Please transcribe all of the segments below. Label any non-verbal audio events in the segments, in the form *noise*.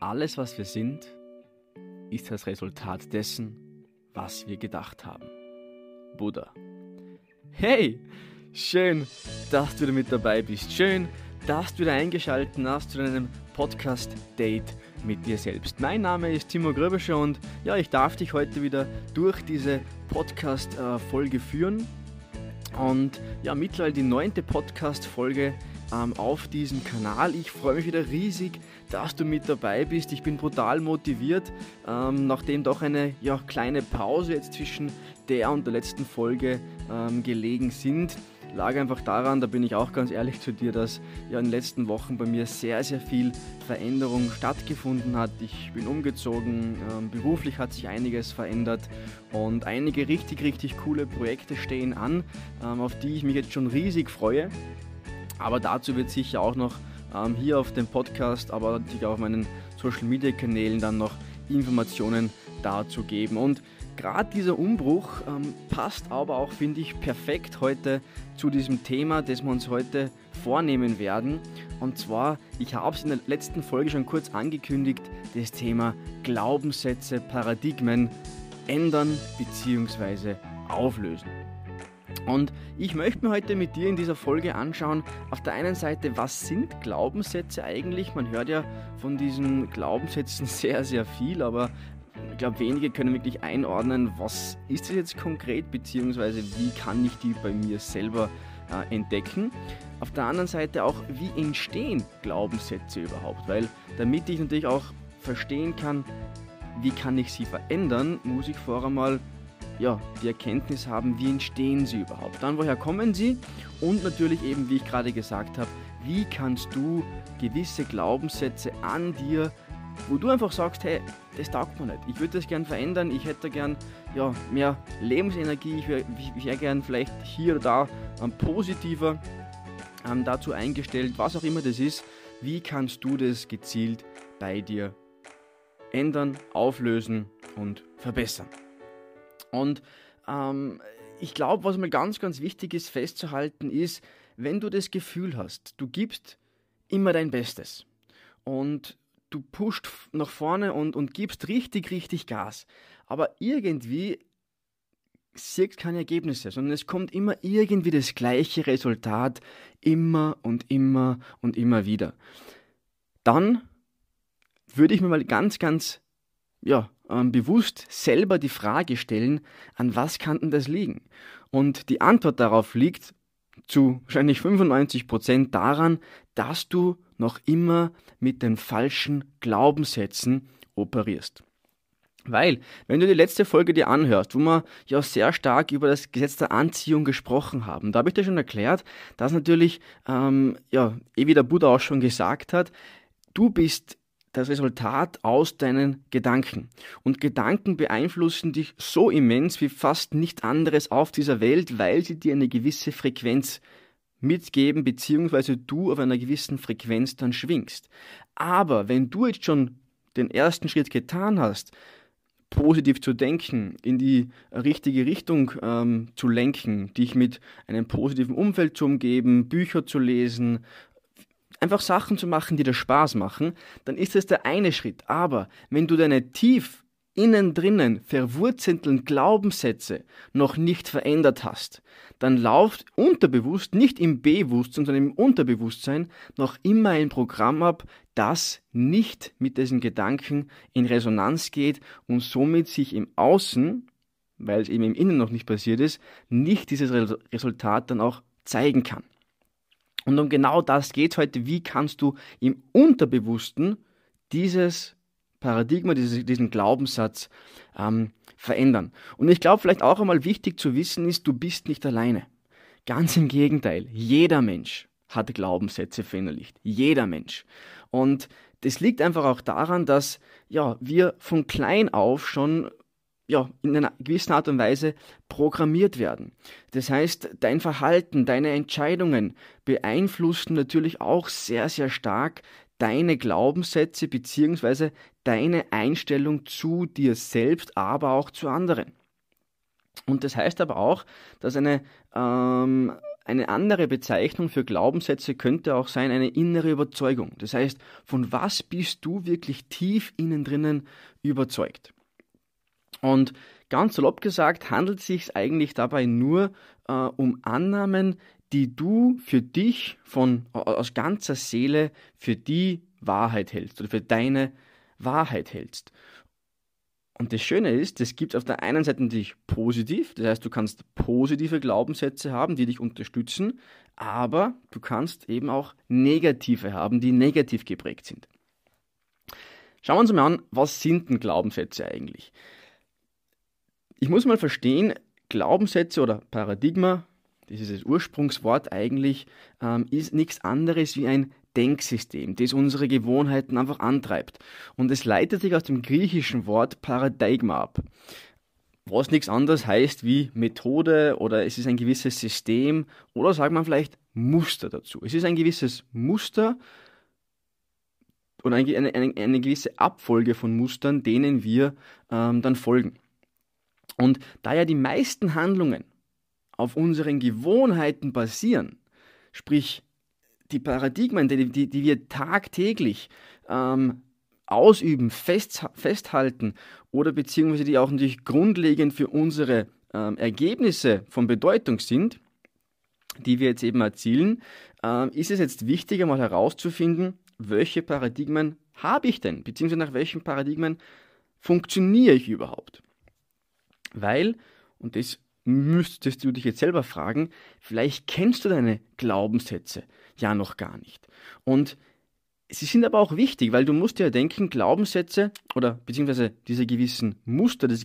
Alles, was wir sind, ist das Resultat dessen, was wir gedacht haben. Buddha. Hey, schön, dass du wieder mit dabei bist. Schön, dass du wieder eingeschaltet hast zu deinem Podcast-Date mit dir selbst. Mein Name ist Timo Gröbescher und ja, ich darf dich heute wieder durch diese Podcast-Folge führen. Und ja, mittlerweile die neunte Podcast-Folge auf diesem Kanal. Ich freue mich wieder riesig, dass du mit dabei bist. Ich bin brutal motiviert, ähm, nachdem doch eine ja, kleine Pause jetzt zwischen der und der letzten Folge ähm, gelegen sind. Lag einfach daran, da bin ich auch ganz ehrlich zu dir, dass ja in den letzten Wochen bei mir sehr, sehr viel Veränderung stattgefunden hat. Ich bin umgezogen, ähm, beruflich hat sich einiges verändert und einige richtig, richtig coole Projekte stehen an, ähm, auf die ich mich jetzt schon riesig freue. Aber dazu wird sicher auch noch ähm, hier auf dem Podcast, aber natürlich auch auf meinen Social Media Kanälen dann noch Informationen dazu geben. Und gerade dieser Umbruch ähm, passt aber auch, finde ich, perfekt heute zu diesem Thema, das wir uns heute vornehmen werden. Und zwar, ich habe es in der letzten Folge schon kurz angekündigt, das Thema Glaubenssätze, Paradigmen ändern bzw. auflösen. Und ich möchte mir heute mit dir in dieser Folge anschauen, auf der einen Seite, was sind Glaubenssätze eigentlich? Man hört ja von diesen Glaubenssätzen *laughs* sehr, sehr viel, aber ich glaube, wenige können wirklich einordnen, was ist es jetzt konkret, beziehungsweise wie kann ich die bei mir selber äh, entdecken. Auf der anderen Seite auch, wie entstehen Glaubenssätze überhaupt? Weil damit ich natürlich auch verstehen kann, wie kann ich sie verändern, muss ich vorher mal ja, die Erkenntnis haben, wie entstehen sie überhaupt, dann woher kommen sie? Und natürlich eben, wie ich gerade gesagt habe, wie kannst du gewisse Glaubenssätze an dir, wo du einfach sagst, hey, das taugt mir nicht, ich würde das gern verändern, ich hätte gern ja, mehr Lebensenergie, ich wäre wär gern vielleicht hier oder da ähm, positiver ähm, dazu eingestellt, was auch immer das ist, wie kannst du das gezielt bei dir ändern, auflösen und verbessern. Und ähm, ich glaube, was mal ganz, ganz wichtig ist festzuhalten, ist, wenn du das Gefühl hast, du gibst immer dein Bestes und du pusht nach vorne und, und gibst richtig, richtig Gas, aber irgendwie siehst keine Ergebnisse, sondern es kommt immer irgendwie das gleiche Resultat, immer und immer und immer wieder. Dann würde ich mir mal ganz, ganz ja, ähm, bewusst selber die Frage stellen, an was kann denn das liegen? Und die Antwort darauf liegt zu wahrscheinlich 95 Prozent daran, dass du noch immer mit den falschen Glaubenssätzen operierst. Weil, wenn du die letzte Folge dir anhörst, wo wir ja sehr stark über das Gesetz der Anziehung gesprochen haben, da habe ich dir schon erklärt, dass natürlich, ähm, ja, eh wie der Buddha auch schon gesagt hat, du bist das Resultat aus deinen Gedanken. Und Gedanken beeinflussen dich so immens wie fast nichts anderes auf dieser Welt, weil sie dir eine gewisse Frequenz mitgeben, beziehungsweise du auf einer gewissen Frequenz dann schwingst. Aber wenn du jetzt schon den ersten Schritt getan hast, positiv zu denken, in die richtige Richtung ähm, zu lenken, dich mit einem positiven Umfeld zu umgeben, Bücher zu lesen, einfach Sachen zu machen, die dir Spaß machen, dann ist es der eine Schritt. Aber wenn du deine tief innen drinnen verwurzelten Glaubenssätze noch nicht verändert hast, dann läuft unterbewusst, nicht im Bewusstsein, sondern im Unterbewusstsein noch immer ein Programm ab, das nicht mit diesen Gedanken in Resonanz geht und somit sich im Außen, weil es eben im Innen noch nicht passiert ist, nicht dieses Resultat dann auch zeigen kann. Und um genau das geht es heute. Wie kannst du im Unterbewussten dieses Paradigma, diesen Glaubenssatz ähm, verändern? Und ich glaube, vielleicht auch einmal wichtig zu wissen ist, du bist nicht alleine. Ganz im Gegenteil, jeder Mensch hat Glaubenssätze verinnerlicht. Jeder Mensch. Und das liegt einfach auch daran, dass ja, wir von klein auf schon ja, in einer gewissen Art und Weise programmiert werden. Das heißt, dein Verhalten, deine Entscheidungen beeinflussen natürlich auch sehr, sehr stark deine Glaubenssätze bzw. deine Einstellung zu dir selbst, aber auch zu anderen. Und das heißt aber auch, dass eine, ähm, eine andere Bezeichnung für Glaubenssätze könnte auch sein eine innere Überzeugung. Das heißt, von was bist du wirklich tief innen drinnen überzeugt? Und ganz salopp gesagt handelt es sich eigentlich dabei nur äh, um Annahmen, die du für dich von aus ganzer Seele für die Wahrheit hältst oder für deine Wahrheit hältst. Und das Schöne ist, das gibt es auf der einen Seite natürlich positiv, das heißt, du kannst positive Glaubenssätze haben, die dich unterstützen, aber du kannst eben auch negative haben, die negativ geprägt sind. Schauen wir uns mal an, was sind denn Glaubenssätze eigentlich? Ich muss mal verstehen, Glaubenssätze oder Paradigma, das ist das Ursprungswort eigentlich, ähm, ist nichts anderes wie ein Denksystem, das unsere Gewohnheiten einfach antreibt. Und es leitet sich aus dem griechischen Wort Paradigma ab. Was nichts anderes heißt wie Methode oder es ist ein gewisses System oder sagt man vielleicht Muster dazu. Es ist ein gewisses Muster oder eine, eine, eine gewisse Abfolge von Mustern, denen wir ähm, dann folgen. Und da ja die meisten Handlungen auf unseren Gewohnheiten basieren, sprich die Paradigmen, die, die, die wir tagtäglich ähm, ausüben, fest, festhalten oder beziehungsweise die auch natürlich grundlegend für unsere ähm, Ergebnisse von Bedeutung sind, die wir jetzt eben erzielen, ähm, ist es jetzt wichtiger mal herauszufinden, welche Paradigmen habe ich denn, beziehungsweise nach welchen Paradigmen funktioniere ich überhaupt. Weil, und das müsstest du dich jetzt selber fragen, vielleicht kennst du deine Glaubenssätze ja noch gar nicht. Und sie sind aber auch wichtig, weil du musst ja denken, Glaubenssätze oder beziehungsweise diese gewissen Muster, diese,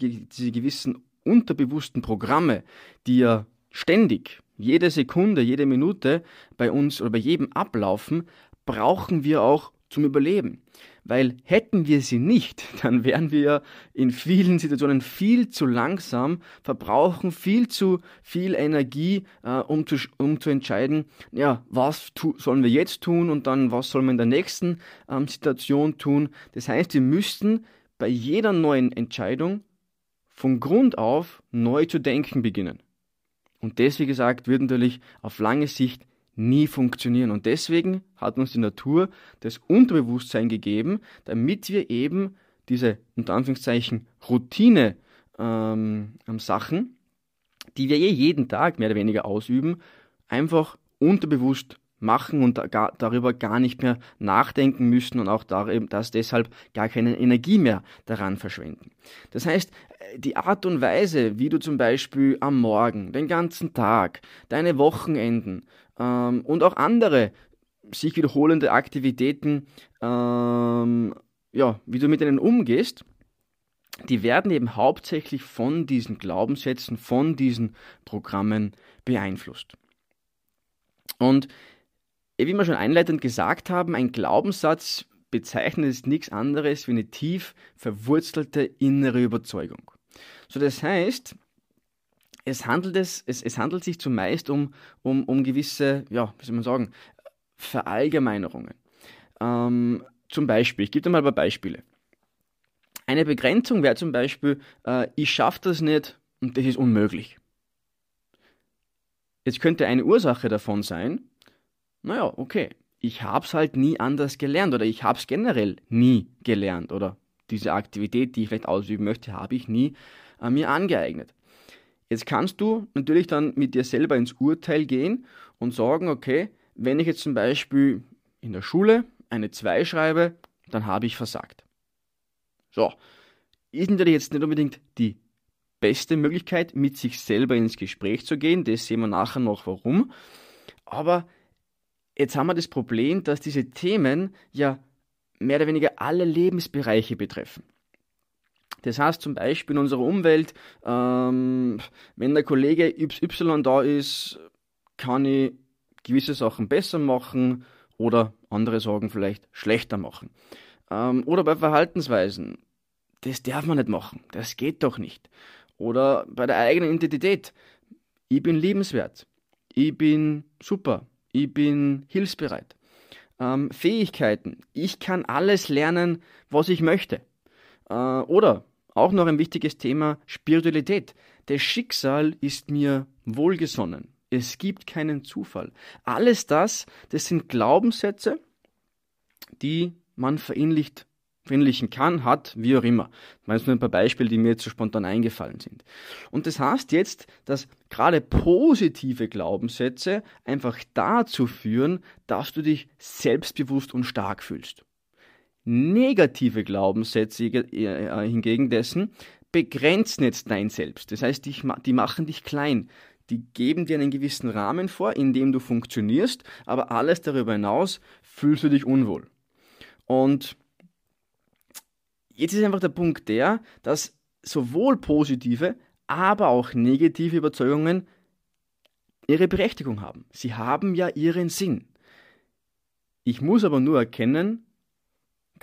gewissen unterbewussten Programme, die ja ständig, jede Sekunde, jede Minute bei uns oder bei jedem ablaufen, brauchen wir auch zum Überleben. Weil hätten wir sie nicht, *laughs* dann wären wir in vielen Situationen viel zu langsam, verbrauchen viel zu viel Energie, äh, um, zu, um zu entscheiden, ja, was tu, sollen wir jetzt tun und dann was sollen wir in der nächsten ähm, Situation tun. Das heißt, wir müssten bei jeder neuen Entscheidung von Grund auf neu zu denken beginnen. Und das, wie gesagt, wird natürlich auf lange Sicht nie funktionieren. Und deswegen hat uns die Natur das Unterbewusstsein gegeben, damit wir eben diese, unter Anführungszeichen, Routine ähm, Sachen, die wir eh jeden Tag mehr oder weniger ausüben, einfach unterbewusst machen und gar, darüber gar nicht mehr nachdenken müssen und auch darüber, dass deshalb gar keine Energie mehr daran verschwenden. Das heißt, die Art und Weise, wie du zum Beispiel am Morgen, den ganzen Tag, deine Wochenenden ähm, und auch andere sich wiederholende Aktivitäten, ähm, ja, wie du mit ihnen umgehst, die werden eben hauptsächlich von diesen Glaubenssätzen, von diesen Programmen beeinflusst. Und wie wir schon einleitend gesagt haben, ein Glaubenssatz bezeichnet es nichts anderes wie eine tief verwurzelte innere Überzeugung. So, das heißt, es handelt, es, es, es handelt sich zumeist um, um, um gewisse, ja, wie soll man sagen, Verallgemeinerungen. Ähm, zum Beispiel, ich gebe dir mal ein paar Beispiele. Eine Begrenzung wäre zum Beispiel, äh, ich schaffe das nicht und das ist unmöglich. Jetzt könnte eine Ursache davon sein, naja, okay, ich habe es halt nie anders gelernt oder ich habe es generell nie gelernt oder diese Aktivität, die ich vielleicht ausüben möchte, habe ich nie äh, mir angeeignet. Jetzt kannst du natürlich dann mit dir selber ins Urteil gehen und sagen, okay, wenn ich jetzt zum Beispiel in der Schule eine 2 schreibe, dann habe ich versagt. So, ist natürlich jetzt nicht unbedingt die beste Möglichkeit, mit sich selber ins Gespräch zu gehen, das sehen wir nachher noch warum, aber Jetzt haben wir das Problem, dass diese Themen ja mehr oder weniger alle Lebensbereiche betreffen. Das heißt zum Beispiel in unserer Umwelt, ähm, wenn der Kollege Y da ist, kann ich gewisse Sachen besser machen oder andere Sachen vielleicht schlechter machen. Ähm, oder bei Verhaltensweisen, das darf man nicht machen, das geht doch nicht. Oder bei der eigenen Identität, ich bin liebenswert, ich bin super, ich bin hilfsbereit. Ähm, Fähigkeiten, ich kann alles lernen, was ich möchte. Äh, oder auch noch ein wichtiges Thema, Spiritualität. Das Schicksal ist mir wohlgesonnen. Es gibt keinen Zufall. Alles das, das sind Glaubenssätze, die man verinnerlicht, verinnerlichen kann, hat, wie auch immer. Meinst nur ein paar Beispiele, die mir jetzt so spontan eingefallen sind. Und das heißt jetzt, dass gerade positive Glaubenssätze einfach dazu führen, dass du dich selbstbewusst und stark fühlst. Negative Glaubenssätze äh, hingegen dessen begrenzen jetzt dein Selbst. Das heißt, die machen dich klein. Die geben dir einen gewissen Rahmen vor, in dem du funktionierst, aber alles darüber hinaus fühlst du dich unwohl. Und jetzt ist einfach der Punkt der, dass sowohl positive, aber auch negative Überzeugungen ihre Berechtigung haben. Sie haben ja ihren Sinn. Ich muss aber nur erkennen,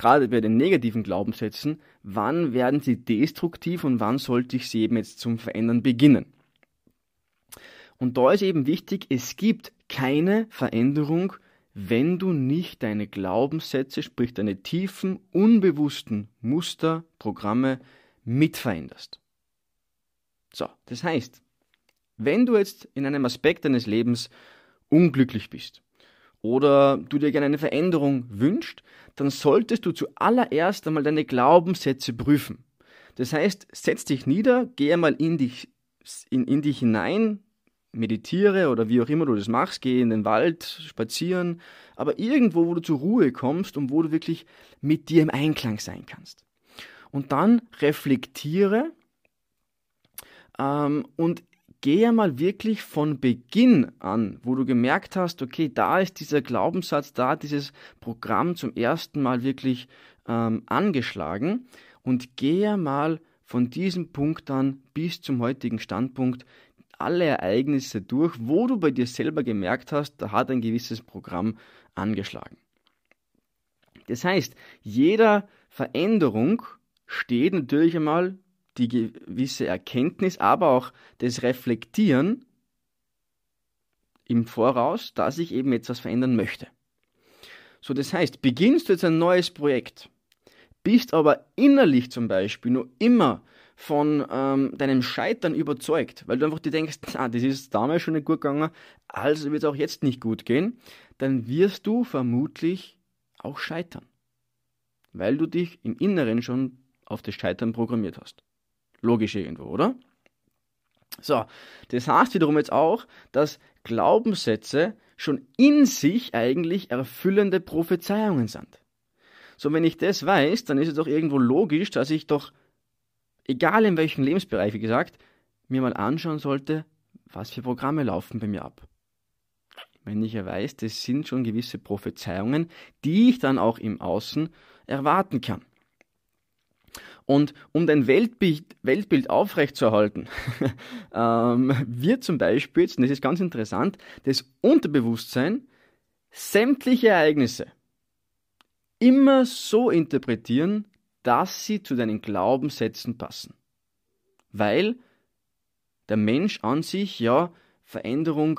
gerade bei den negativen Glaubenssätzen, wann werden sie destruktiv und wann sollte ich sie eben jetzt zum Verändern beginnen. Und da ist eben wichtig, es gibt keine Veränderung, wenn du nicht deine Glaubenssätze, sprich deine tiefen, unbewussten Muster, Programme mitveränderst. So, das heißt, wenn du jetzt in einem Aspekt deines Lebens unglücklich bist, oder du dir gerne eine Veränderung wünschst, dann solltest du zuallererst einmal deine Glaubenssätze prüfen. Das heißt, setz dich nieder, geh einmal in dich, in, in dich hinein, meditiere oder wie auch immer du das machst, geh in den Wald, spazieren, aber irgendwo, wo du zur Ruhe kommst und wo du wirklich mit dir im Einklang sein kannst. Und dann reflektiere ähm, und gehe mal wirklich von Beginn an, wo du gemerkt hast, okay, da ist dieser Glaubenssatz, da dieses Programm zum ersten Mal wirklich ähm, angeschlagen und gehe mal von diesem Punkt an bis zum heutigen Standpunkt alle Ereignisse durch, wo du bei dir selber gemerkt hast, da hat ein gewisses Programm angeschlagen. Das heißt, jeder Veränderung steht natürlich einmal die gewisse Erkenntnis, aber auch das Reflektieren im Voraus, dass ich eben etwas verändern möchte. So, das heißt, beginnst du jetzt ein neues Projekt, bist aber innerlich zum Beispiel nur immer von ähm, deinem Scheitern überzeugt, weil du einfach dir denkst, ah, das ist damals schon nicht gut gegangen, also wird es auch jetzt nicht gut gehen, dann wirst du vermutlich auch scheitern, weil du dich im Inneren schon auf das Scheitern programmiert hast. Logisch irgendwo, oder? So, das heißt wiederum jetzt auch, dass Glaubenssätze schon in sich eigentlich erfüllende Prophezeiungen sind. So, wenn ich das weiß, dann ist es doch irgendwo logisch, dass ich doch, egal in welchem Lebensbereich, wie gesagt, mir mal anschauen sollte, was für Programme laufen bei mir ab. Wenn ich ja weiß, das sind schon gewisse Prophezeiungen, die ich dann auch im Außen erwarten kann. Und um dein Weltbild, Weltbild aufrechtzuerhalten, *laughs* ähm, wird zum Beispiel, und das ist ganz interessant, das Unterbewusstsein sämtliche Ereignisse immer so interpretieren, dass sie zu deinen Glaubenssätzen passen. Weil der Mensch an sich ja Veränderung,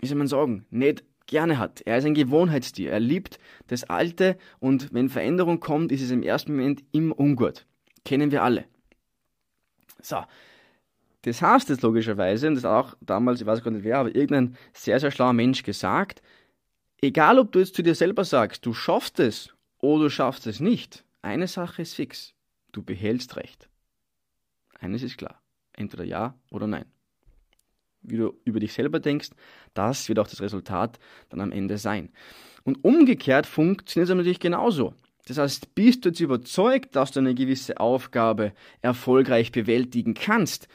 wie soll man sagen, nicht gerne hat. Er ist ein Gewohnheitstier. Er liebt das Alte und wenn Veränderung kommt, ist es im ersten Moment immer ungut. Kennen wir alle. So. Das heißt jetzt logischerweise, und das auch damals, ich weiß gar nicht wer, aber irgendein sehr, sehr schlauer Mensch gesagt, egal ob du jetzt zu dir selber sagst, du schaffst es oder du schaffst es nicht, eine Sache ist fix. Du behältst Recht. Eines ist klar. Entweder ja oder nein wie du über dich selber denkst, das wird auch das Resultat dann am Ende sein. Und umgekehrt funktioniert es natürlich genauso. Das heißt, bist du jetzt überzeugt, dass du eine gewisse Aufgabe erfolgreich bewältigen kannst,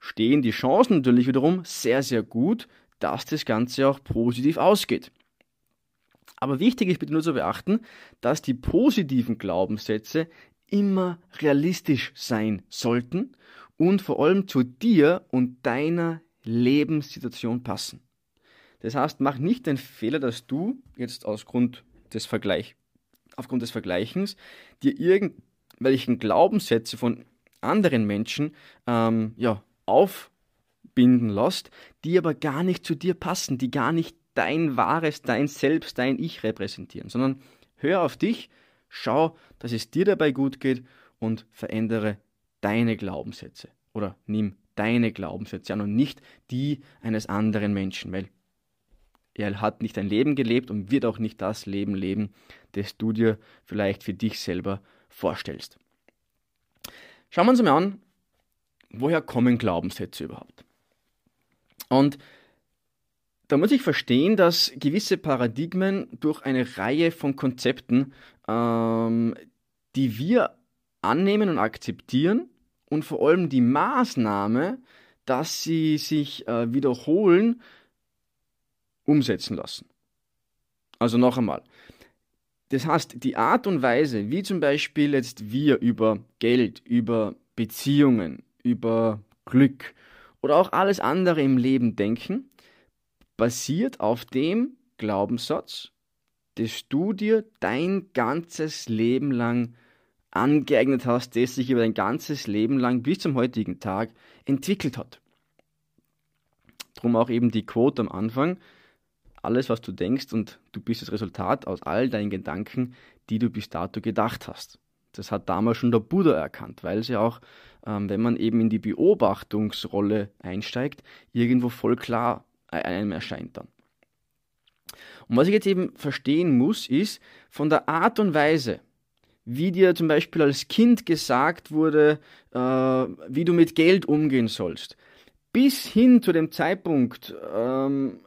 stehen die Chancen natürlich wiederum sehr, sehr gut, dass das Ganze auch positiv ausgeht. Aber wichtig ist bitte nur zu beachten, dass die positiven Glaubenssätze immer realistisch sein sollten und vor allem zu dir und deiner Lebenssituation passen. Das heißt, mach nicht den Fehler, dass du jetzt aus Grund des Vergleich, aufgrund des Vergleichens dir irgendwelchen Glaubenssätze von anderen Menschen ähm, ja, aufbinden lässt, die aber gar nicht zu dir passen, die gar nicht dein wahres, dein Selbst, dein Ich repräsentieren, sondern hör auf dich, schau, dass es dir dabei gut geht und verändere deine Glaubenssätze oder nimm deine Glaubenssätze an und nicht die eines anderen Menschen, weil er hat nicht ein Leben gelebt und wird auch nicht das Leben leben, das du dir vielleicht für dich selber vorstellst. Schauen wir uns mal an, woher kommen Glaubenssätze überhaupt? Und da muss ich verstehen, dass gewisse Paradigmen durch eine Reihe von Konzepten, ähm, die wir annehmen und akzeptieren und vor allem die Maßnahme, dass sie sich äh, wiederholen, umsetzen lassen. Also noch einmal. Das heißt, die Art und Weise, wie zum Beispiel jetzt wir über Geld, über Beziehungen, über Glück oder auch alles andere im Leben denken, basiert auf dem Glaubenssatz, dass du dir dein ganzes Leben lang angeeignet hast, das sich über dein ganzes Leben lang bis zum heutigen Tag entwickelt hat. Drum auch eben die Quote am Anfang, alles, was du denkst und du bist das Resultat aus all deinen Gedanken, die du bis dato gedacht hast. Das hat damals schon der Buddha erkannt, weil sie auch, ähm, wenn man eben in die Beobachtungsrolle einsteigt, irgendwo voll klar einem erscheint dann. Und was ich jetzt eben verstehen muss, ist von der Art und Weise, wie dir zum Beispiel als Kind gesagt wurde, äh, wie du mit Geld umgehen sollst, bis hin zu dem Zeitpunkt, ähm,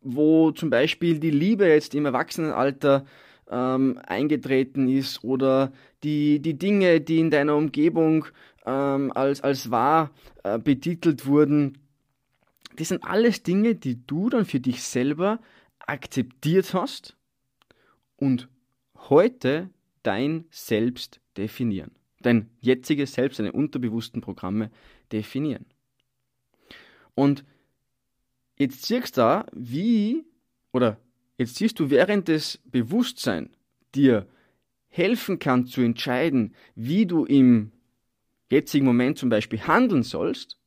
wo zum Beispiel die Liebe jetzt im Erwachsenenalter ähm, eingetreten ist oder die, die Dinge, die in deiner Umgebung ähm, als, als wahr äh, betitelt wurden, das sind alles Dinge, die du dann für dich selber akzeptiert hast und heute dein Selbst definieren. Dein jetziges Selbst, deine unterbewussten Programme definieren. Und jetzt siehst du da, wie, oder jetzt siehst du, während das Bewusstsein dir helfen kann zu entscheiden, wie du im jetzigen Moment zum Beispiel handeln sollst,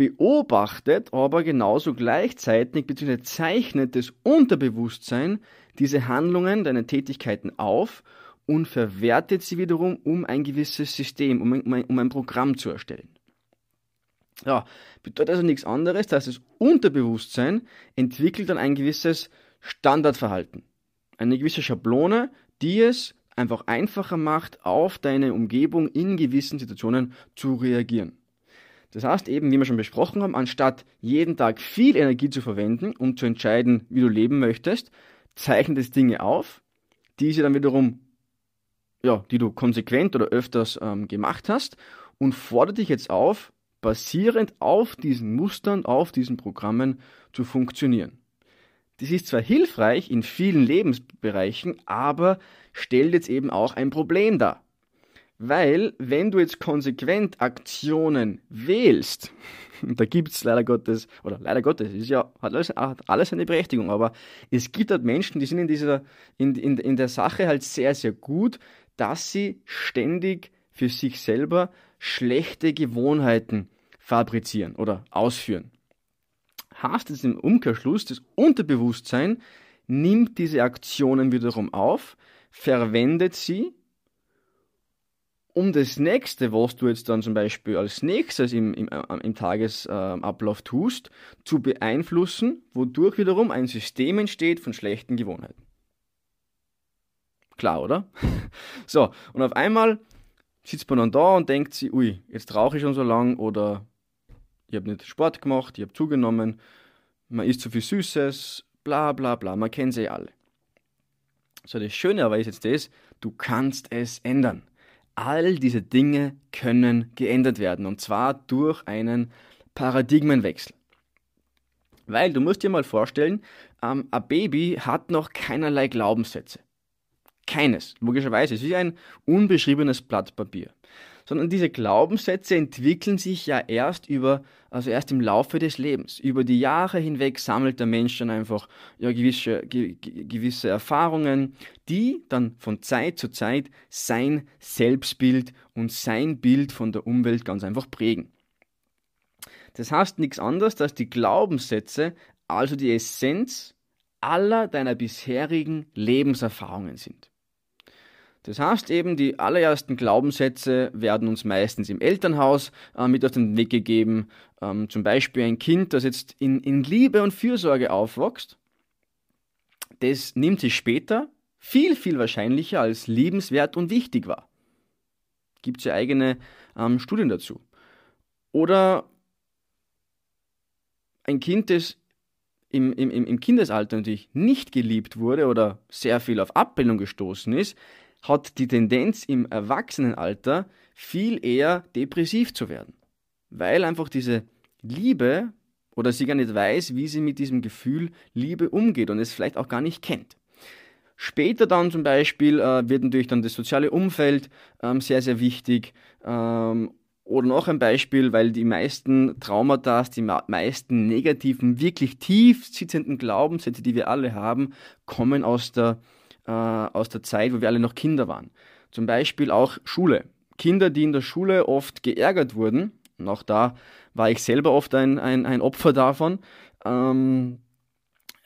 beobachtet aber genauso gleichzeitig bzw. zeichnet das Unterbewusstsein diese Handlungen, deine Tätigkeiten auf und verwertet sie wiederum, um ein gewisses System, um ein, um ein Programm zu erstellen. Ja, bedeutet also nichts anderes, dass das Unterbewusstsein entwickelt dann ein gewisses Standardverhalten. Eine gewisse Schablone, die es einfach einfacher macht, auf deine Umgebung in gewissen Situationen zu reagieren. Das heißt eben, wie wir schon besprochen haben, anstatt jeden Tag viel Energie zu verwenden, um zu entscheiden, wie du leben möchtest, zeichnet es Dinge auf, die sie dann wiederum, ja, die du konsequent oder öfters ähm, gemacht hast und fordert dich jetzt auf, basierend auf diesen Mustern, auf diesen Programmen zu funktionieren. Das ist zwar hilfreich in vielen Lebensbereichen, aber stellt jetzt eben auch ein Problem dar. Weil, wenn du jetzt konsequent Aktionen wählst, *laughs* da gibt es leider Gottes, oder leider Gottes, ist ja, hat alles, hat alles eine Berechtigung, aber es gibt halt Menschen, die sind in dieser, in, in, in der Sache halt sehr, sehr gut, dass sie ständig für sich selber schlechte Gewohnheiten fabrizieren oder ausführen. Heißt es im Umkehrschluss, das Unterbewusstsein nimmt diese Aktionen wiederum auf, verwendet sie um das nächste, was du jetzt dann zum Beispiel als nächstes im, im, äh, im Tagesablauf tust, zu beeinflussen, wodurch wiederum ein System entsteht von schlechten Gewohnheiten. Klar, oder? *laughs* so, und auf einmal sitzt man dann da und denkt sich, ui, jetzt rauche ich schon so lang oder ich habe nicht Sport gemacht, ich habe zugenommen, man isst zu viel Süßes, bla bla bla, man kennt sie alle. So, das Schöne aber ist jetzt das, du kannst es ändern all diese Dinge können geändert werden und zwar durch einen Paradigmenwechsel. Weil du musst dir mal vorstellen, ähm, ein Baby hat noch keinerlei Glaubenssätze. Keines, logischerweise. Es ist ein unbeschriebenes Blatt Papier sondern diese Glaubenssätze entwickeln sich ja erst über, also erst im Laufe des Lebens. Über die Jahre hinweg sammelt der Mensch dann einfach ja, gewisse, ge, gewisse Erfahrungen, die dann von Zeit zu Zeit sein Selbstbild und sein Bild von der Umwelt ganz einfach prägen. Das heißt nichts anderes, dass die Glaubenssätze also die Essenz aller deiner bisherigen Lebenserfahrungen sind. Das heißt eben, die allerersten Glaubenssätze werden uns meistens im Elternhaus äh, mit auf den Weg gegeben. Ähm, zum Beispiel ein Kind, das jetzt in, in Liebe und Fürsorge aufwächst, das nimmt sich später viel, viel wahrscheinlicher als liebenswert und wichtig wahr. Gibt es ja eigene ähm, Studien dazu. Oder ein Kind, das im, im, im Kindesalter natürlich nicht geliebt wurde oder sehr viel auf Ablehnung gestoßen ist, hat die Tendenz im Erwachsenenalter viel eher depressiv zu werden. Weil einfach diese Liebe oder sie gar nicht weiß, wie sie mit diesem Gefühl Liebe umgeht und es vielleicht auch gar nicht kennt. Später dann zum Beispiel äh, wird natürlich dann das soziale Umfeld ähm, sehr, sehr wichtig. Ähm, oder noch ein Beispiel, weil die meisten Traumata, die meisten negativen, wirklich tief sitzenden Glaubenssätze, die wir alle haben, kommen aus der, äh, aus der Zeit, wo wir alle noch Kinder waren. Zum Beispiel auch Schule. Kinder, die in der Schule oft geärgert wurden, und auch da war ich selber oft ein, ein, ein Opfer davon, ähm,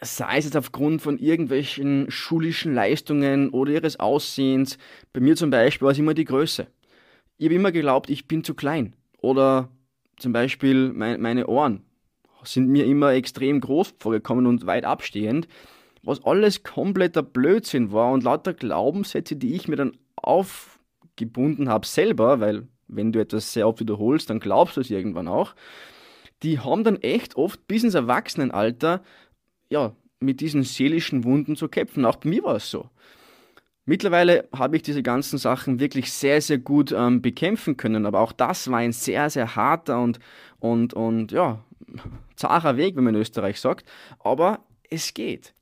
sei es jetzt aufgrund von irgendwelchen schulischen Leistungen oder ihres Aussehens. Bei mir zum Beispiel war es immer die Größe. Ich habe immer geglaubt, ich bin zu klein. Oder zum Beispiel mein, meine Ohren sind mir immer extrem groß vorgekommen und weit abstehend, was alles kompletter Blödsinn war und lauter Glaubenssätze, die ich mir dann aufgebunden habe selber, weil wenn du etwas sehr oft wiederholst, dann glaubst du es irgendwann auch. Die haben dann echt oft bis ins Erwachsenenalter ja, mit diesen seelischen Wunden zu kämpfen. Auch bei mir war es so. Mittlerweile habe ich diese ganzen Sachen wirklich sehr, sehr gut ähm, bekämpfen können, aber auch das war ein sehr, sehr harter und, und, und ja, zacher Weg, wenn man in Österreich sagt. Aber es geht.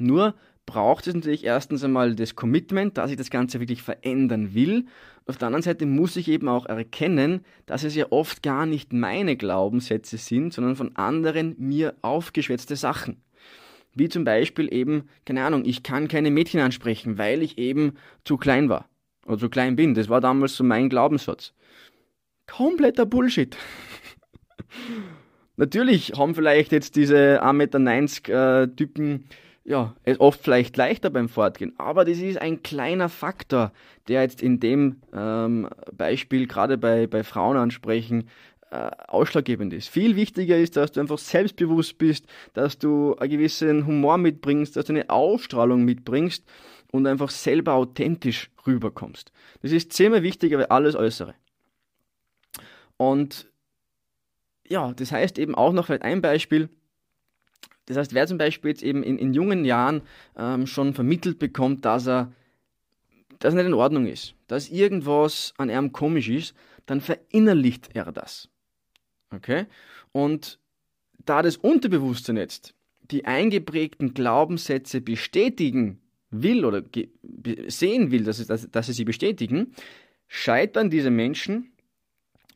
Nur braucht es natürlich erstens einmal das Commitment, dass ich das Ganze wirklich verändern will. Auf der anderen Seite muss ich eben auch erkennen, dass es ja oft gar nicht meine Glaubenssätze sind, sondern von anderen mir aufgeschwätzte Sachen. Wie zum Beispiel eben, keine Ahnung, ich kann keine Mädchen ansprechen, weil ich eben zu klein war oder zu klein bin. Das war damals so mein Glaubenssatz. Kompletter Bullshit. *laughs* Natürlich haben vielleicht jetzt diese 1,90 Meter äh, Typen ja, oft vielleicht leichter beim Fortgehen, aber das ist ein kleiner Faktor, der jetzt in dem ähm, Beispiel gerade bei, bei Frauen ansprechen äh, ausschlaggebend ist. Viel wichtiger ist, dass du einfach selbstbewusst bist, dass du einen gewissen Humor mitbringst, dass du eine Ausstrahlung mitbringst und einfach selber authentisch rüberkommst. Das ist zehnmal wichtiger als alles Äußere. Und ja, das heißt eben auch noch ein Beispiel, das heißt, wer zum Beispiel jetzt eben in, in jungen Jahren ähm, schon vermittelt bekommt, dass er das nicht in Ordnung ist, dass irgendwas an ihm komisch ist, dann verinnerlicht er das. Okay? Und da das Unterbewusstsein jetzt die eingeprägten Glaubenssätze bestätigen will oder sehen will, dass, dass, dass sie sie bestätigen, scheitern diese Menschen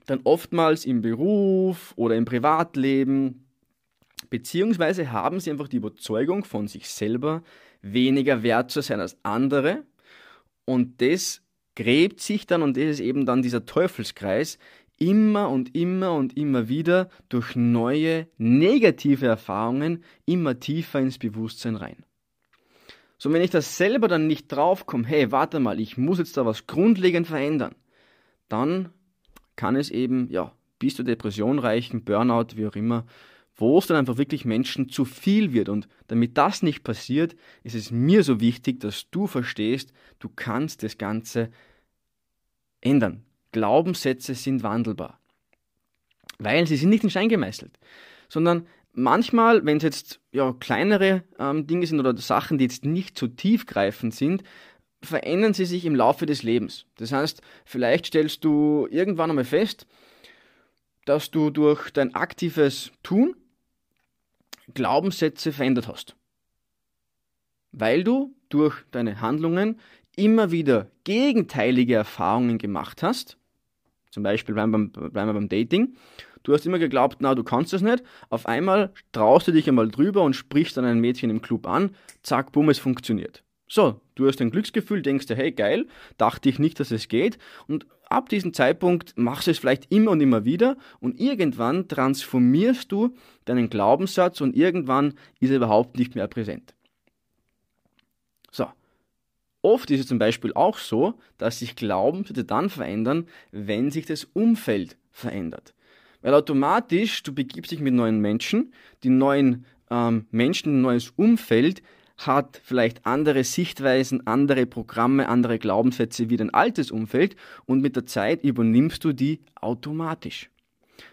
dann oftmals im Beruf oder im Privatleben Beziehungsweise haben sie einfach die Überzeugung von sich selber, weniger wert zu sein als andere. Und das gräbt sich dann, und das ist eben dann dieser Teufelskreis, immer und immer und immer wieder durch neue negative Erfahrungen immer tiefer ins Bewusstsein rein. So, wenn ich das selber dann nicht draufkomme, hey, warte mal, ich muss jetzt da was grundlegend verändern, dann kann es eben, ja, bis zur Depression reichen, Burnout, wie auch immer, wo es dann einfach wirklich Menschen zu viel wird. Und damit das nicht passiert, ist es mir so wichtig, dass du verstehst, du kannst das Ganze ändern. Glaubenssätze sind wandelbar. Weil sie sind nicht in Stein gemeißelt, sondern manchmal, wenn es jetzt ja, kleinere ähm, Dinge sind oder Sachen, die jetzt nicht so tiefgreifend sind, verändern sie sich im Laufe des Lebens. Das heißt, vielleicht stellst du irgendwann einmal fest, dass du durch dein aktives Tun Glaubenssätze verändert hast. Weil du durch deine Handlungen immer wieder gegenteilige Erfahrungen gemacht hast. Zum Beispiel bleiben wir beim, beim Dating. Du hast immer geglaubt, na, du kannst das nicht. Auf einmal traust du dich einmal drüber und sprichst dann ein Mädchen im Club an. Zack, bumm, es funktioniert. So, du hast ein Glücksgefühl, denkst dir, hey, geil, dachte ich nicht, dass es geht. Und ab diesem Zeitpunkt machst du es vielleicht immer und immer wieder und irgendwann transformierst du deinen Glaubenssatz und irgendwann ist er überhaupt nicht mehr präsent. So, Oft ist es zum Beispiel auch so, dass sich Glaubenssätze dann verändern, wenn sich das Umfeld verändert. Weil automatisch, du begibst dich mit neuen Menschen, die neuen ähm, Menschen, ein neues Umfeld hat vielleicht andere Sichtweisen, andere Programme, andere Glaubenssätze wie dein altes Umfeld und mit der Zeit übernimmst du die automatisch.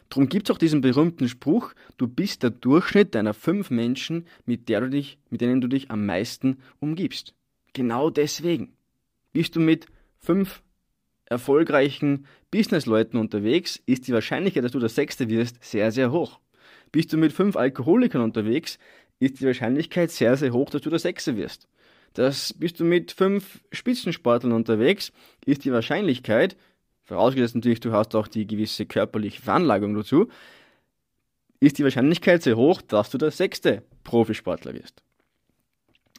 Darum gibt es auch diesen berühmten Spruch, du bist der Durchschnitt deiner fünf Menschen, mit, der du dich, mit denen du dich am meisten umgibst. Genau deswegen bist du mit fünf erfolgreichen Businessleuten unterwegs, ist die Wahrscheinlichkeit, dass du der Sechste wirst, sehr, sehr hoch. Bist du mit fünf Alkoholikern unterwegs, ist die Wahrscheinlichkeit sehr, sehr hoch, dass du der Sechste wirst. Das bist du mit fünf Spitzensportlern unterwegs, ist die Wahrscheinlichkeit, vorausgesetzt natürlich, du hast auch die gewisse körperliche Veranlagung dazu, ist die Wahrscheinlichkeit sehr hoch, dass du der sechste Profisportler wirst.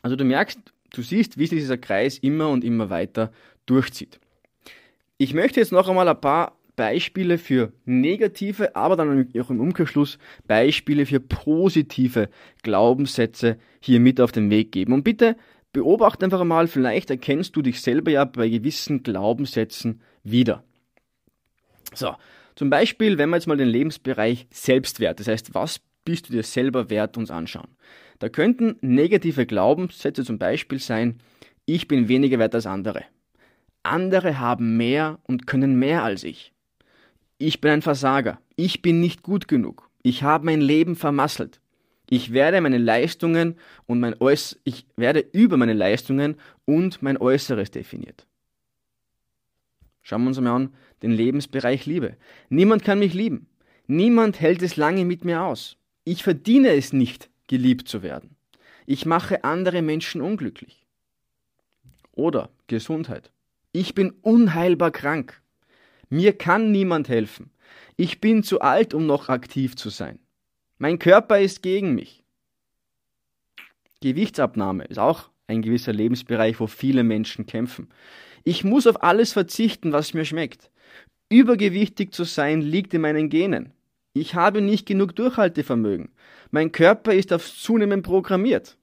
Also du merkst, du siehst, wie sich dieser Kreis immer und immer weiter durchzieht. Ich möchte jetzt noch einmal ein paar Beispiele für negative, aber dann auch im Umkehrschluss Beispiele für positive Glaubenssätze hier mit auf den Weg geben. Und bitte beobachte einfach mal, vielleicht erkennst du dich selber ja bei gewissen Glaubenssätzen wieder. So, zum Beispiel, wenn wir jetzt mal den Lebensbereich Selbstwert, das heißt, was bist du dir selber wert, uns anschauen. Da könnten negative Glaubenssätze zum Beispiel sein, ich bin weniger wert als andere. Andere haben mehr und können mehr als ich. Ich bin ein Versager. Ich bin nicht gut genug. Ich habe mein Leben vermasselt. Ich werde meine Leistungen und mein Äuß ich werde über meine Leistungen und mein Äußeres definiert. Schauen wir uns mal an, den Lebensbereich Liebe. Niemand kann mich lieben. Niemand hält es lange mit mir aus. Ich verdiene es nicht, geliebt zu werden. Ich mache andere Menschen unglücklich. Oder Gesundheit. Ich bin unheilbar krank. Mir kann niemand helfen. Ich bin zu alt, um noch aktiv zu sein. Mein Körper ist gegen mich. Gewichtsabnahme ist auch ein gewisser Lebensbereich, wo viele Menschen kämpfen. Ich muss auf alles verzichten, was mir schmeckt. Übergewichtig zu sein liegt in meinen Genen. Ich habe nicht genug Durchhaltevermögen. Mein Körper ist aufs Zunehmen programmiert.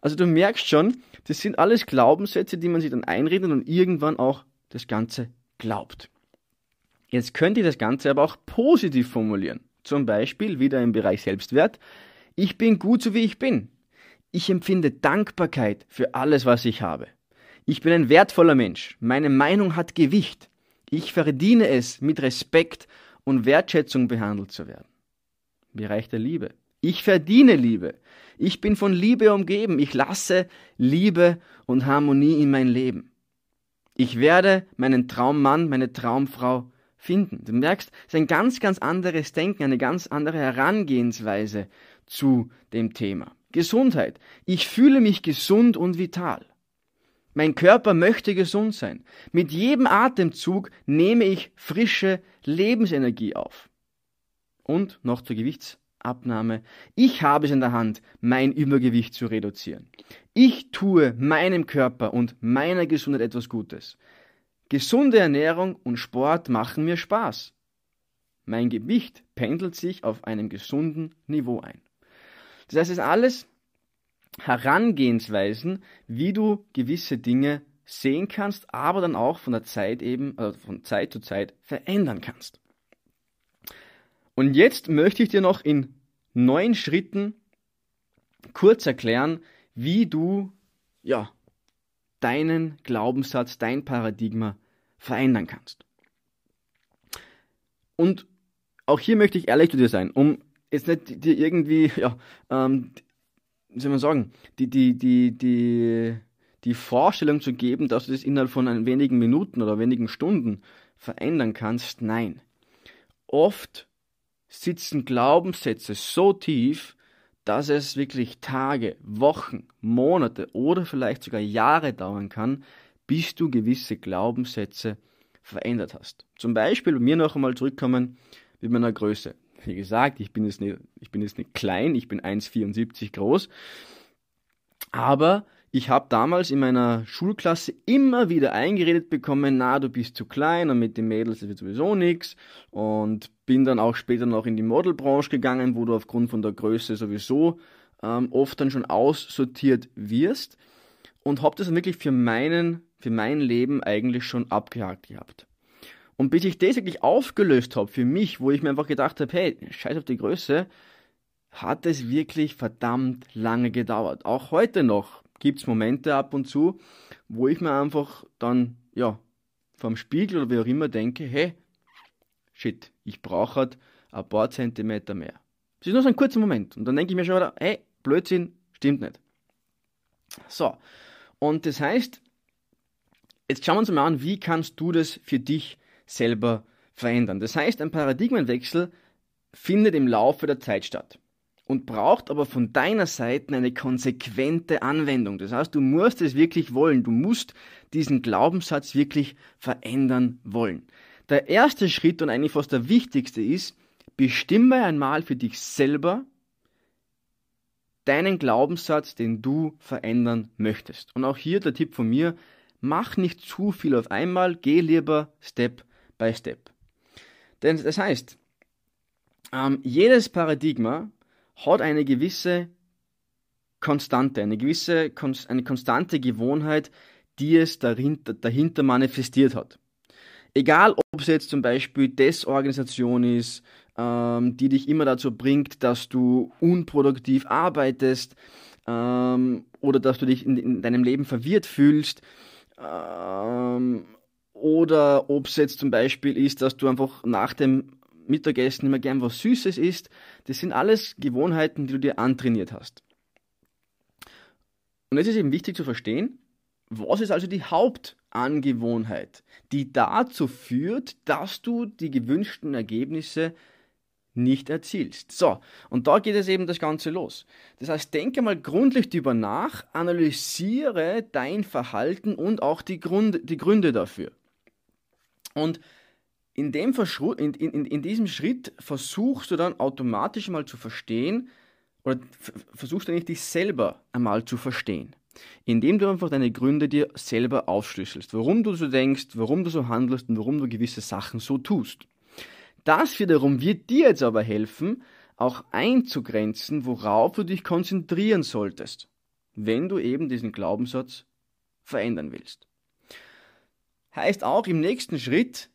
Also du merkst schon, das sind alles Glaubenssätze, die man sich dann einredet und irgendwann auch das Ganze glaubt. Jetzt könnt ihr das Ganze aber auch positiv formulieren. Zum Beispiel wieder im Bereich Selbstwert. Ich bin gut so wie ich bin. Ich empfinde Dankbarkeit für alles, was ich habe. Ich bin ein wertvoller Mensch. Meine Meinung hat Gewicht. Ich verdiene es, mit Respekt und Wertschätzung behandelt zu werden. Bereich der Liebe. Ich verdiene Liebe. Ich bin von Liebe umgeben. Ich lasse Liebe und Harmonie in mein Leben. Ich werde meinen Traummann, meine Traumfrau finden. Du merkst, es ist ein ganz, ganz anderes Denken, eine ganz andere Herangehensweise zu dem Thema. Gesundheit. Ich fühle mich gesund und vital. Mein Körper möchte gesund sein. Mit jedem Atemzug nehme ich frische Lebensenergie auf. Und noch zur Gewichtsabnahme. Ich habe es in der Hand, mein Übergewicht zu reduzieren. Ich tue meinem Körper und meiner Gesundheit etwas Gutes. Gesunde Ernährung und Sport machen mir Spaß. Mein Gewicht pendelt sich auf einem gesunden Niveau ein. Das heißt, es ist alles Herangehensweisen, wie du gewisse Dinge sehen kannst, aber dann auch von der Zeit eben, also von Zeit zu Zeit verändern kannst. Und jetzt möchte ich dir noch in neun Schritten kurz erklären, wie du, ja, deinen Glaubenssatz, dein Paradigma verändern kannst. Und auch hier möchte ich ehrlich zu dir sein, um jetzt nicht dir irgendwie *laughs* ja, ähm, wie soll man sagen, die, die, die, die, die Vorstellung zu geben, dass du das innerhalb von wenigen Minuten oder wenigen Stunden verändern kannst. Nein. Oft sitzen Glaubenssätze so tief, dass es wirklich Tage, Wochen, Monate oder vielleicht sogar Jahre dauern kann, bis du gewisse Glaubenssätze verändert hast. Zum Beispiel bei mir noch einmal zurückkommen mit meiner Größe. Wie gesagt, ich bin jetzt nicht, ich bin jetzt nicht klein, ich bin 1,74 groß. Aber ich habe damals in meiner Schulklasse immer wieder eingeredet bekommen, na, du bist zu klein und mit den Mädels wird sowieso nichts. Und bin dann auch später noch in die Modelbranche gegangen, wo du aufgrund von der Größe sowieso ähm, oft dann schon aussortiert wirst. und habe das dann wirklich für, meinen, für mein Leben eigentlich schon abgehakt gehabt. Und bis ich das wirklich aufgelöst habe für mich, wo ich mir einfach gedacht habe, hey, scheiß auf die Größe, hat es wirklich verdammt lange gedauert. Auch heute noch gibt es Momente ab und zu, wo ich mir einfach dann, ja, vom Spiegel oder wie auch immer denke, hey, shit, ich brauche halt ein paar Zentimeter mehr. Das ist nur so ein kurzer Moment. Und dann denke ich mir schon wieder, hey, Blödsinn, stimmt nicht. So, und das heißt, jetzt schauen wir uns mal an, wie kannst du das für dich selber verändern. Das heißt, ein Paradigmenwechsel findet im Laufe der Zeit statt und braucht aber von deiner Seite eine konsequente Anwendung. Das heißt, du musst es wirklich wollen. Du musst diesen Glaubenssatz wirklich verändern wollen. Der erste Schritt und eigentlich fast der wichtigste ist, bestimme einmal für dich selber, deinen Glaubenssatz, den du verändern möchtest. Und auch hier der Tipp von mir, mach nicht zu viel auf einmal, geh lieber Step by Step. Denn das heißt, ähm, jedes Paradigma hat eine gewisse Konstante, eine gewisse eine konstante Gewohnheit, die es dahinter, dahinter manifestiert hat. Egal, ob es jetzt zum Beispiel Desorganisation ist, ähm, die dich immer dazu bringt, dass du unproduktiv arbeitest ähm, oder dass du dich in, in, deinem Leben verwirrt fühlst. Ähm, oder ob es jetzt zum Beispiel ist, dass du einfach nach dem Mittagessen immer gern was Süßes isst. Das sind alles Gewohnheiten, die du dir antrainiert hast. Und es ist eben wichtig zu verstehen, was ist also die Hauptangewohnheit, die dazu führt, dass du die gewünschten Ergebnisse nicht erzielst. So, und da geht es eben das Ganze los. Das heißt, denke mal gründlich darüber nach, analysiere dein Verhalten und auch die, Grund, die Gründe dafür. Und in, dem in, in, in diesem Schritt versuchst du dann automatisch mal zu verstehen, oder versuchst du nicht dich selber einmal zu verstehen, indem du einfach deine Gründe dir selber aufschlüsselst, warum du so denkst, warum du so handelst und warum du gewisse Sachen so tust. Das wiederum wird dir jetzt aber helfen, auch einzugrenzen, worauf du dich konzentrieren solltest, wenn du eben diesen Glaubenssatz verändern willst. Heißt auch im nächsten Schritt,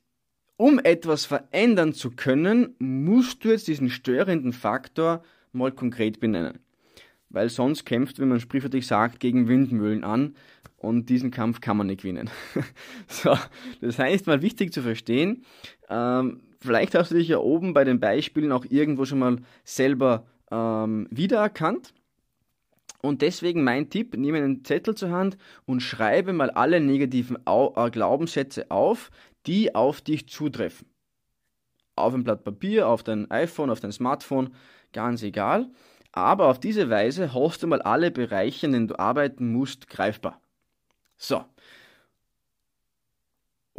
um etwas verändern zu können, musst du jetzt diesen störenden Faktor mal konkret benennen. Weil sonst kämpft, wie man sprichwörtlich sagt, gegen Windmühlen an und diesen Kampf kann man nicht gewinnen. *laughs* so, das heißt mal wichtig zu verstehen, ähm, vielleicht hast du dich ja oben bei den Beispielen auch irgendwo schon mal selber ähm, wiedererkannt. Und deswegen mein Tipp, nehme einen Zettel zur Hand und schreibe mal alle negativen Au äh, Glaubenssätze auf, die auf dich zutreffen. Auf ein Blatt Papier, auf dein iPhone, auf dein Smartphone, ganz egal. Aber auf diese Weise hast du mal alle Bereiche, in denen du arbeiten musst, greifbar. So,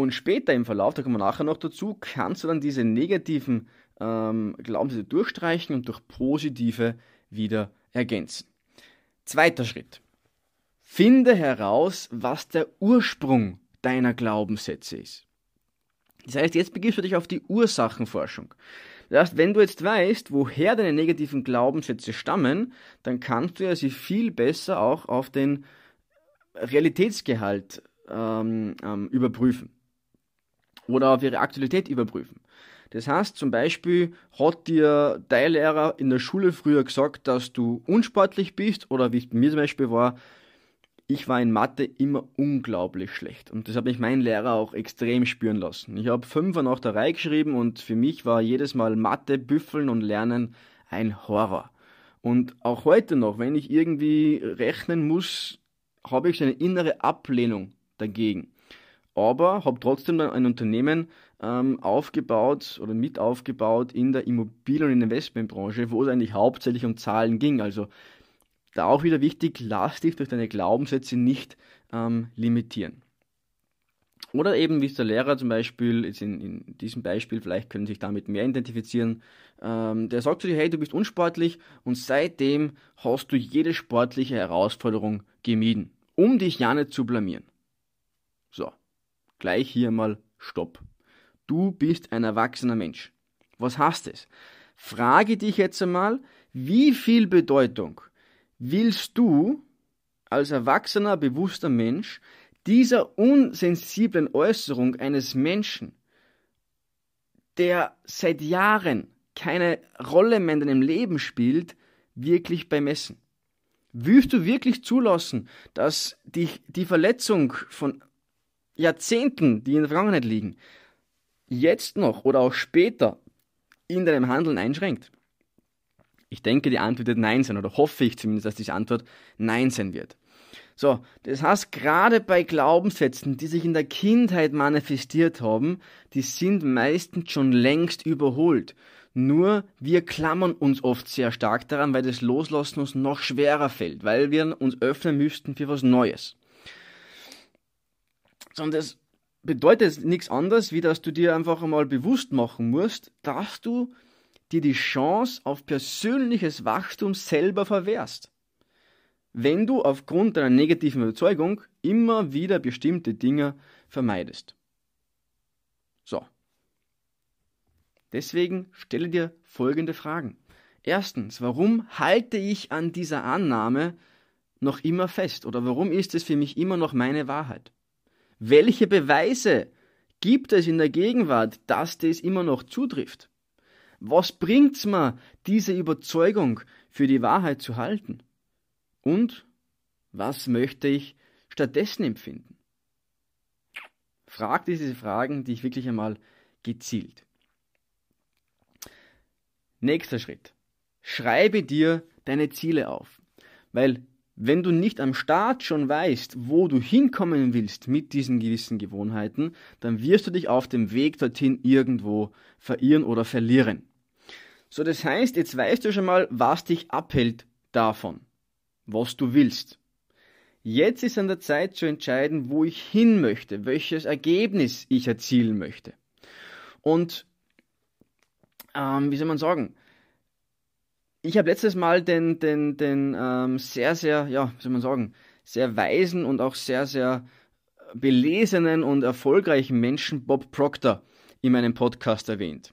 und später im Verlauf, da kommen wir nachher noch dazu, kannst du dann diese negativen ähm, Glaubenssätze durchstreichen und durch positive wieder ergänzen. Zweiter Schritt. Finde heraus, was der Ursprung deiner Glaubenssätze ist. Das heißt, jetzt begibst du dich auf die Ursachenforschung. Das heißt, wenn du jetzt weißt, woher deine negativen Glaubenssätze stammen, dann kannst du ja sie viel besser auch auf den Realitätsgehalt ähm, ähm, überprüfen oder auf ihre Aktualität überprüfen. Das heißt, zum Beispiel hat dir dein Lehrer in der Schule früher gesagt, dass du unsportlich bist oder wie es bei mir zum Beispiel war, ich war in Mathe immer unglaublich schlecht und das hat mich mein Lehrer auch extrem spüren lassen. Ich habe Fünfer nach der Reihe geschrieben und für mich war jedes Mal Mathe, Büffeln und Lernen ein Horror. Und auch heute noch, wenn ich irgendwie rechnen muss, habe ich eine innere Ablehnung dagegen aber habe trotzdem dann ein Unternehmen ähm, aufgebaut oder mit aufgebaut in der Immobilien- und Investmentbranche, wo es eigentlich hauptsächlich um Zahlen ging. Also da auch wieder wichtig, lass dich durch deine Glaubenssätze nicht ähm, limitieren. Oder eben, wie es der Lehrer zum Beispiel, jetzt in, in diesem Beispiel, vielleicht können Sie sich damit mehr identifizieren, ähm, der sagt zu dir, hey, du bist unsportlich und seitdem hast du jede sportliche Herausforderung gemieden, um dich ja nicht zu blamieren. So, gleich hier mal Stopp. Du bist ein erwachsener Mensch. Was heißt es? Frage dich jetzt einmal, wie viel Bedeutung willst du als erwachsener, bewusster Mensch dieser unsensiblen Äußerung eines Menschen, der seit Jahren keine Rolle mehr in deinem Leben spielt, wirklich bemessen? Willst du wirklich zulassen, dass dich die Verletzung von Jahrzehnten, die in der Vergangenheit liegen, jetzt noch oder auch später in deinem Handeln einschränkt? Ich denke, die Antwort wird Nein sein, oder hoffe ich zumindest, dass diese Antwort Nein sein wird. So, das heißt, gerade bei Glaubenssätzen, die sich in der Kindheit manifestiert haben, die sind meistens schon längst überholt. Nur wir klammern uns oft sehr stark daran, weil das Loslassen uns noch schwerer fällt, weil wir uns öffnen müssten für was Neues. Sondern das bedeutet nichts anderes, wie dass du dir einfach einmal bewusst machen musst, dass du dir die Chance auf persönliches Wachstum selber verwehrst. Wenn du aufgrund deiner negativen Überzeugung immer wieder bestimmte Dinge vermeidest. So. Deswegen stelle dir folgende Fragen. Erstens, warum halte ich an dieser Annahme noch immer fest? Oder warum ist es für mich immer noch meine Wahrheit? Welche Beweise gibt es in der Gegenwart, dass das immer noch zutrifft? Was bringt's mir, diese Überzeugung für die Wahrheit zu halten? Und was möchte ich stattdessen empfinden? Frag diese Fragen, die ich wirklich einmal gezielt. Nächster Schritt. Schreibe dir deine Ziele auf. Weil wenn du nicht am Start schon weißt, wo du hinkommen willst mit diesen gewissen Gewohnheiten, dann wirst du dich auf dem Weg dorthin irgendwo verirren oder verlieren. So, das heißt, jetzt weißt du schon mal, was dich abhält davon, was du willst. Jetzt ist an der Zeit zu entscheiden, wo ich hin möchte, welches Ergebnis ich erzielen möchte. Und ähm, wie soll man sagen? Ich habe letztes Mal den, den, den ähm, sehr, sehr, ja, wie soll man sagen, sehr weisen und auch sehr, sehr belesenen und erfolgreichen Menschen Bob Proctor in meinem Podcast erwähnt.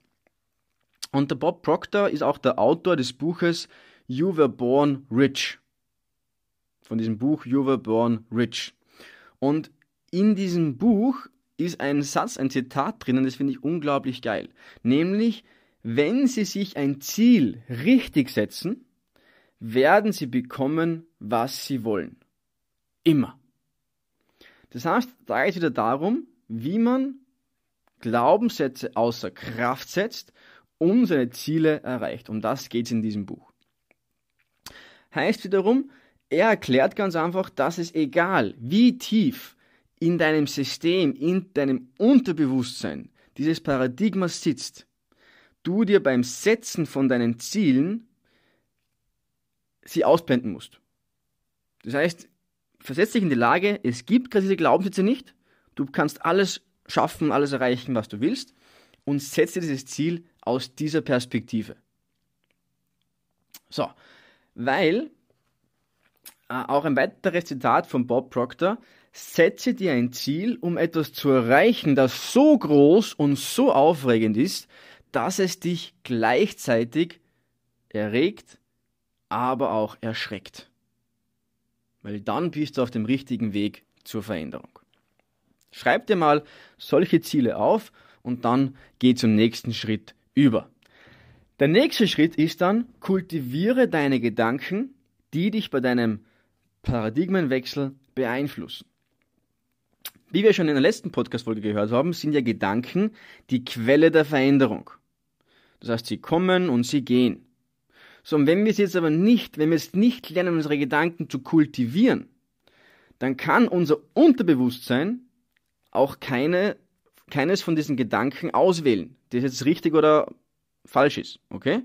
Und der Bob Proctor ist auch der Autor des Buches You Were Born Rich. Von diesem Buch You Were Born Rich. Und in diesem Buch ist ein Satz, ein Zitat drinnen, das finde ich unglaublich geil. Nämlich, wenn Sie sich ein Ziel richtig setzen, werden Sie bekommen, was Sie wollen. Immer. Das heißt, da geht es wieder darum, wie man Glaubenssätze außer Kraft setzt um seine Ziele erreicht. Um das geht es in diesem Buch. Heißt wiederum, er erklärt ganz einfach, dass es egal, wie tief in deinem System, in deinem Unterbewusstsein dieses Paradigma sitzt, du dir beim Setzen von deinen Zielen sie ausblenden musst. Das heißt, versetz dich in die Lage, es gibt gerade diese Glaubenssätze nicht, du kannst alles schaffen, alles erreichen, was du willst und setze dieses Ziel aus dieser Perspektive. So, weil äh, auch ein weiteres Zitat von Bob Proctor, setze dir ein Ziel, um etwas zu erreichen, das so groß und so aufregend ist, dass es dich gleichzeitig erregt, aber auch erschreckt. Weil dann bist du auf dem richtigen Weg zur Veränderung. Schreib dir mal solche Ziele auf und dann geh zum nächsten Schritt über. Der nächste Schritt ist dann, kultiviere deine Gedanken, die dich bei deinem Paradigmenwechsel beeinflussen. Wie wir schon in der letzten Podcast-Folge gehört haben, sind ja Gedanken die Quelle der Veränderung. Das heißt, sie kommen und sie gehen. So, und wenn wir es jetzt aber nicht, wenn wir es nicht lernen, unsere Gedanken zu kultivieren, dann kann unser Unterbewusstsein auch keine keines von diesen Gedanken auswählen, das jetzt richtig oder falsch ist. Okay?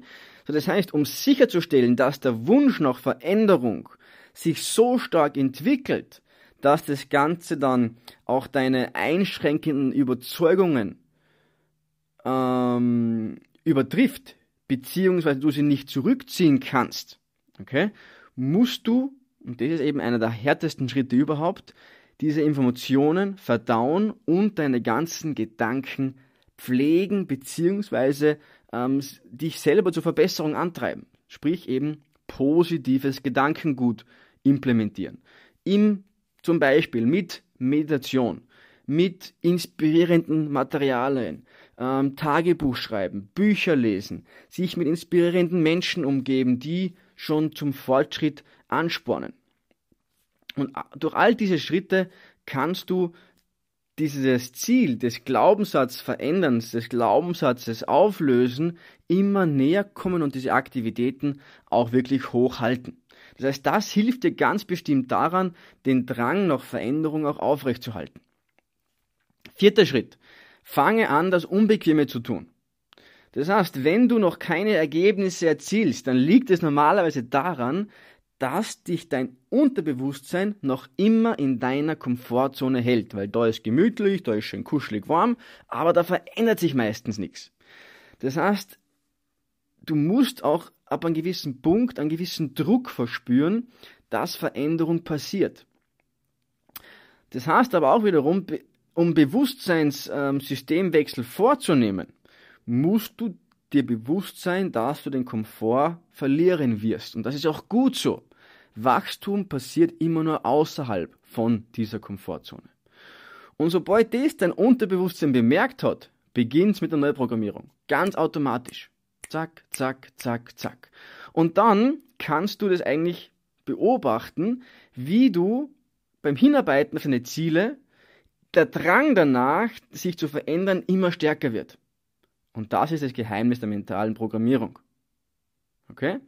So, das heißt, um sicherzustellen, dass der Wunsch nach Veränderung sich so stark entwickelt, dass das Ganze dann auch deine einschränkenden Überzeugungen ähm, übertrifft, beziehungsweise du sie nicht zurückziehen kannst, okay, musst du, und das ist eben einer der härtesten Schritte überhaupt, diese Informationen verdauen und deine ganzen Gedanken pflegen beziehungsweise ähm, dich selber zur Verbesserung antreiben. Sprich eben positives Gedankengut implementieren. im, zum Beispiel mit Meditation, mit inspirierenden Materialien, ähm, Tagebuch schreiben, Bücher lesen, sich mit inspirierenden Menschen umgeben, die schon zum Fortschritt anspornen. Und durch all diese Schritte kannst du dieses Ziel des Glaubenssatzveränderns, des Glaubenssatzes auflösen, immer näher kommen und diese Aktivitäten auch wirklich hochhalten. Das heißt, das hilft dir ganz bestimmt daran, den Drang nach Veränderung auch aufrechtzuerhalten. Vierter Schritt. Fange an, das Unbequeme zu tun. Das heißt, wenn du noch keine Ergebnisse erzielst, dann liegt es normalerweise daran, dass dich dein Unterbewusstsein noch immer in deiner Komfortzone hält, weil da ist gemütlich, da ist schön kuschelig warm, aber da verändert sich meistens nichts. Das heißt, du musst auch ab einem gewissen Punkt einen gewissen Druck verspüren, dass Veränderung passiert. Das heißt aber auch wiederum, um Bewusstseinssystemwechsel vorzunehmen, musst du dir bewusst sein, dass du den Komfort verlieren wirst. Und das ist auch gut so. Wachstum passiert immer nur außerhalb von dieser Komfortzone. Und sobald das dein Unterbewusstsein bemerkt hat, beginnt es mit der Neuprogrammierung. Ganz automatisch. Zack, zack, zack, zack. Und dann kannst du das eigentlich beobachten, wie du beim Hinarbeiten auf deine Ziele der Drang danach, sich zu verändern, immer stärker wird. Und das ist das Geheimnis der mentalen Programmierung. Okay?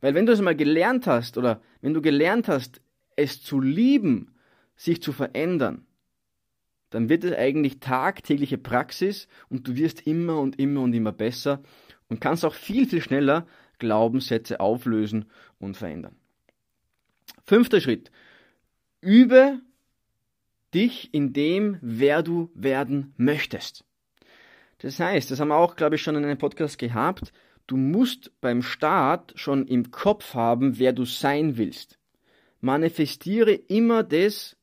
Weil wenn du es mal gelernt hast oder wenn du gelernt hast, es zu lieben, sich zu verändern, dann wird es eigentlich tagtägliche Praxis und du wirst immer und immer und immer besser und kannst auch viel, viel schneller Glaubenssätze auflösen und verändern. Fünfter Schritt. Übe dich in dem, wer du werden möchtest. Das heißt, das haben wir auch, glaube ich, schon in einem Podcast gehabt, du musst beim Start schon im Kopf haben, wer du sein willst. Manifestiere immer das,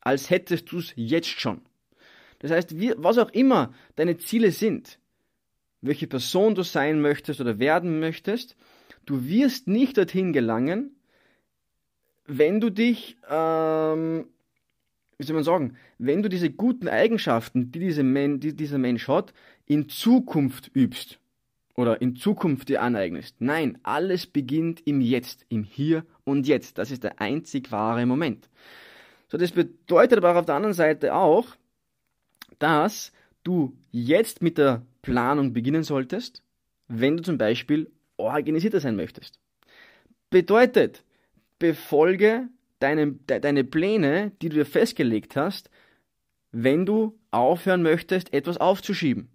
als hättest du es jetzt schon. Das heißt, was auch immer deine Ziele sind, welche Person du sein möchtest oder werden möchtest, du wirst nicht dorthin gelangen, wenn du dich ähm, wie soll man sagen, wenn du diese guten Eigenschaften, die, diese Men die dieser Mensch hat, in Zukunft übst oder in Zukunft dir aneignest. Nein, alles beginnt im Jetzt, im Hier und Jetzt. Das ist der einzig wahre Moment. So, das bedeutet aber auf der anderen Seite auch, dass du jetzt mit der Planung beginnen solltest, wenn du zum Beispiel organisierter sein möchtest. Bedeutet, befolge deine, de, deine Pläne, die du dir festgelegt hast, wenn du aufhören möchtest, etwas aufzuschieben.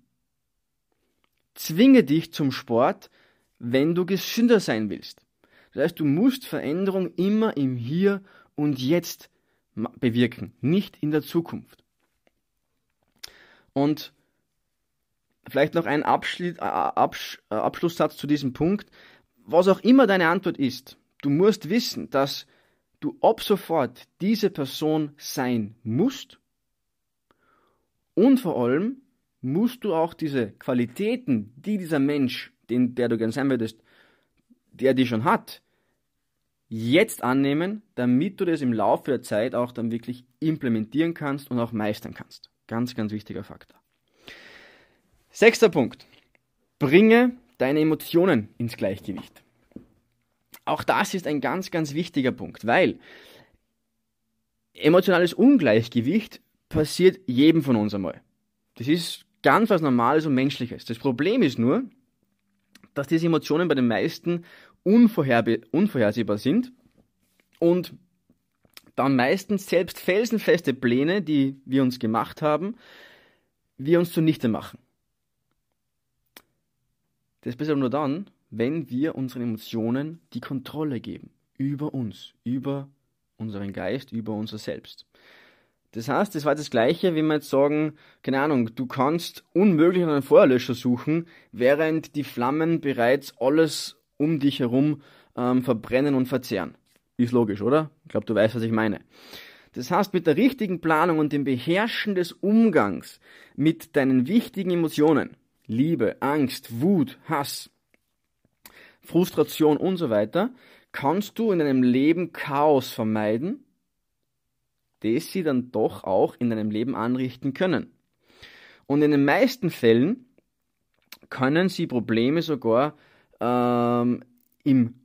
Zwinge dich zum Sport, wenn du gesünder sein willst. Das heißt, du musst Veränderung immer im Hier und Jetzt bewirken, nicht in der Zukunft. Und vielleicht noch ein Abschluss, Abschlusssatz zu diesem Punkt. Was auch immer deine Antwort ist, du musst wissen, dass du ab sofort diese Person sein musst und vor allem musst du auch diese Qualitäten, die dieser Mensch, den, der du gern sein würdest, der die schon hat, jetzt annehmen, damit du das im Laufe der Zeit auch dann wirklich implementieren kannst und auch meistern kannst. Ganz, ganz wichtiger Faktor. Sechster Punkt. Bringe deine Emotionen ins Gleichgewicht. Auch das ist ein ganz, ganz wichtiger Punkt, weil emotionales Ungleichgewicht passiert jedem von uns einmal. Das ist ganz was Normales und Menschliches. Das Problem ist nur, dass diese Emotionen bei den meisten unvorhersehbar sind und dann meistens selbst felsenfeste Pläne, die wir uns gemacht haben, wir uns zunichte machen. Das passiert nur dann, wenn wir unseren Emotionen die Kontrolle geben über uns, über unseren Geist, über unser Selbst. Das heißt, das war das Gleiche, wie wir jetzt sagen, keine Ahnung, du kannst unmöglich einen Feuerlöscher suchen, während die Flammen bereits alles um dich herum ähm, verbrennen und verzehren. Ist logisch, oder? Ich glaube, du weißt, was ich meine. Das heißt, mit der richtigen Planung und dem Beherrschen des Umgangs mit deinen wichtigen Emotionen, Liebe, Angst, Wut, Hass, Frustration und so weiter, kannst du in deinem Leben Chaos vermeiden das sie dann doch auch in deinem Leben anrichten können. Und in den meisten Fällen können sie Probleme sogar ähm, im,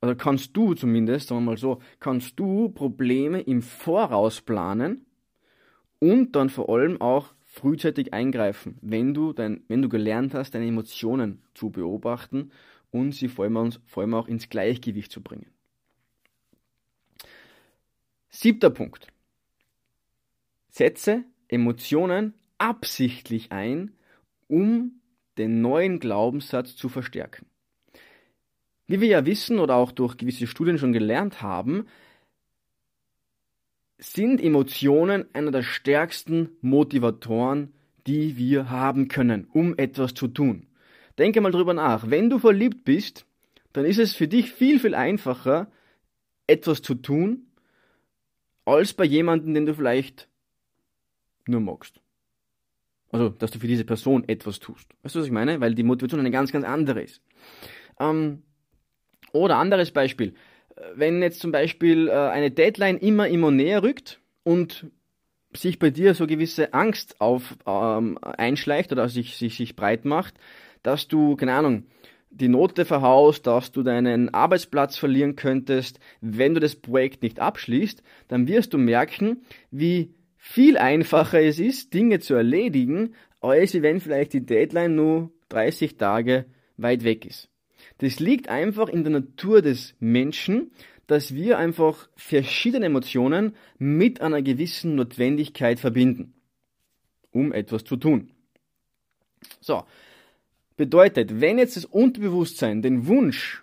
oder kannst du zumindest, sagen wir mal so, kannst du Probleme im Voraus planen und dann vor allem auch frühzeitig eingreifen, wenn du, dein, wenn du gelernt hast, deine Emotionen zu beobachten und sie vor allem, vor allem auch ins Gleichgewicht zu bringen. Siebter Punkt. Setze Emotionen absichtlich ein, um den neuen Glaubenssatz zu verstärken. Wie wir ja wissen oder auch durch gewisse Studien schon gelernt haben, sind Emotionen einer der stärksten Motivatoren, die wir haben können, um etwas zu tun. Denke mal drüber nach. Wenn du verliebt bist, dann ist es für dich viel, viel einfacher, etwas zu tun, als bei jemandem, den du vielleicht nur magst. Also, dass du für diese Person etwas tust. Weißt du, was ich meine? Weil die Motivation eine ganz, ganz andere ist. Ähm, oder anderes Beispiel. Wenn jetzt zum Beispiel äh, eine Deadline immer, immer näher rückt und sich bei dir so gewisse Angst auf, ähm, einschleicht oder sich, sich, sich breit macht, dass du, keine Ahnung, die Note verhaust, dass du deinen Arbeitsplatz verlieren könntest, wenn du das Projekt nicht abschließt, dann wirst du merken, wie viel einfacher es ist, Dinge zu erledigen, als wenn vielleicht die Deadline nur 30 Tage weit weg ist. Das liegt einfach in der Natur des Menschen, dass wir einfach verschiedene Emotionen mit einer gewissen Notwendigkeit verbinden, um etwas zu tun. So, bedeutet, wenn jetzt das Unterbewusstsein den Wunsch,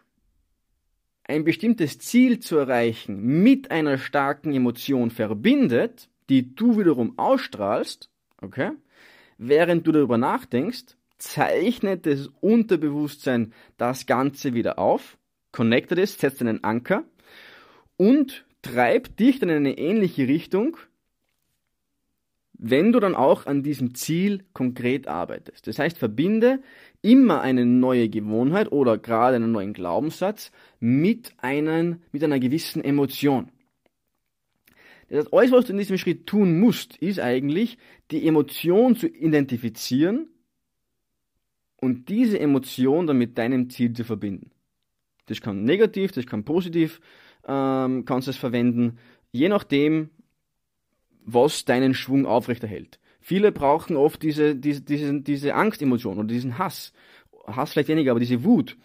ein bestimmtes Ziel zu erreichen, mit einer starken Emotion verbindet, die du wiederum ausstrahlst, okay, während du darüber nachdenkst, zeichnet das Unterbewusstsein das Ganze wieder auf, connectet es, setzt einen Anker und treibt dich dann in eine ähnliche Richtung, wenn du dann auch an diesem Ziel konkret arbeitest. Das heißt, verbinde immer eine neue Gewohnheit oder gerade einen neuen Glaubenssatz mit, einen, mit einer gewissen Emotion. Das heißt, alles, was du in diesem Schritt tun musst, ist eigentlich, die Emotion zu identifizieren und diese Emotion dann mit deinem Ziel zu verbinden. Das kann negativ, das kann positiv, ähm, kannst du es verwenden, je nachdem, was deinen Schwung aufrechterhält. Viele brauchen oft diese, diese, diese, diese Angstemotion oder diesen Hass. Hass vielleicht weniger, aber diese Wut.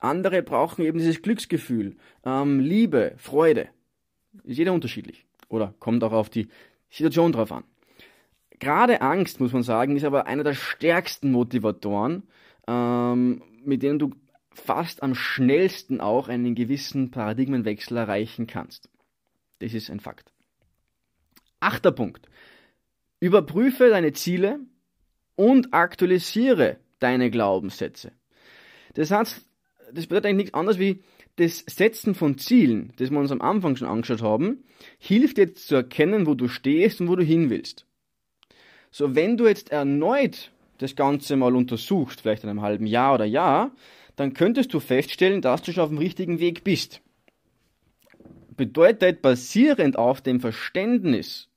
Andere brauchen eben dieses Glücksgefühl, ähm, Liebe, Freude. Ist jeder unterschiedlich. Oder kommt auch auf die Situation drauf an. Gerade Angst, muss man sagen, ist aber einer der stärksten Motivatoren, ähm, mit denen du fast am schnellsten auch einen gewissen Paradigmenwechsel erreichen kannst. Das ist ein Fakt. Achter Punkt. Überprüfe deine Ziele und aktualisiere deine Glaubenssätze. Das heißt, das bedeutet eigentlich nichts anderes wie das Setzen von Zielen, das wir uns am Anfang schon angeschaut haben, hilft jetzt zu erkennen, wo du stehst und wo du hin willst. So, wenn du jetzt erneut das Ganze mal untersuchst, vielleicht in einem halben Jahr oder Jahr, dann könntest du feststellen, dass du schon auf dem richtigen Weg bist. Bedeutet, basierend auf dem Verständnis,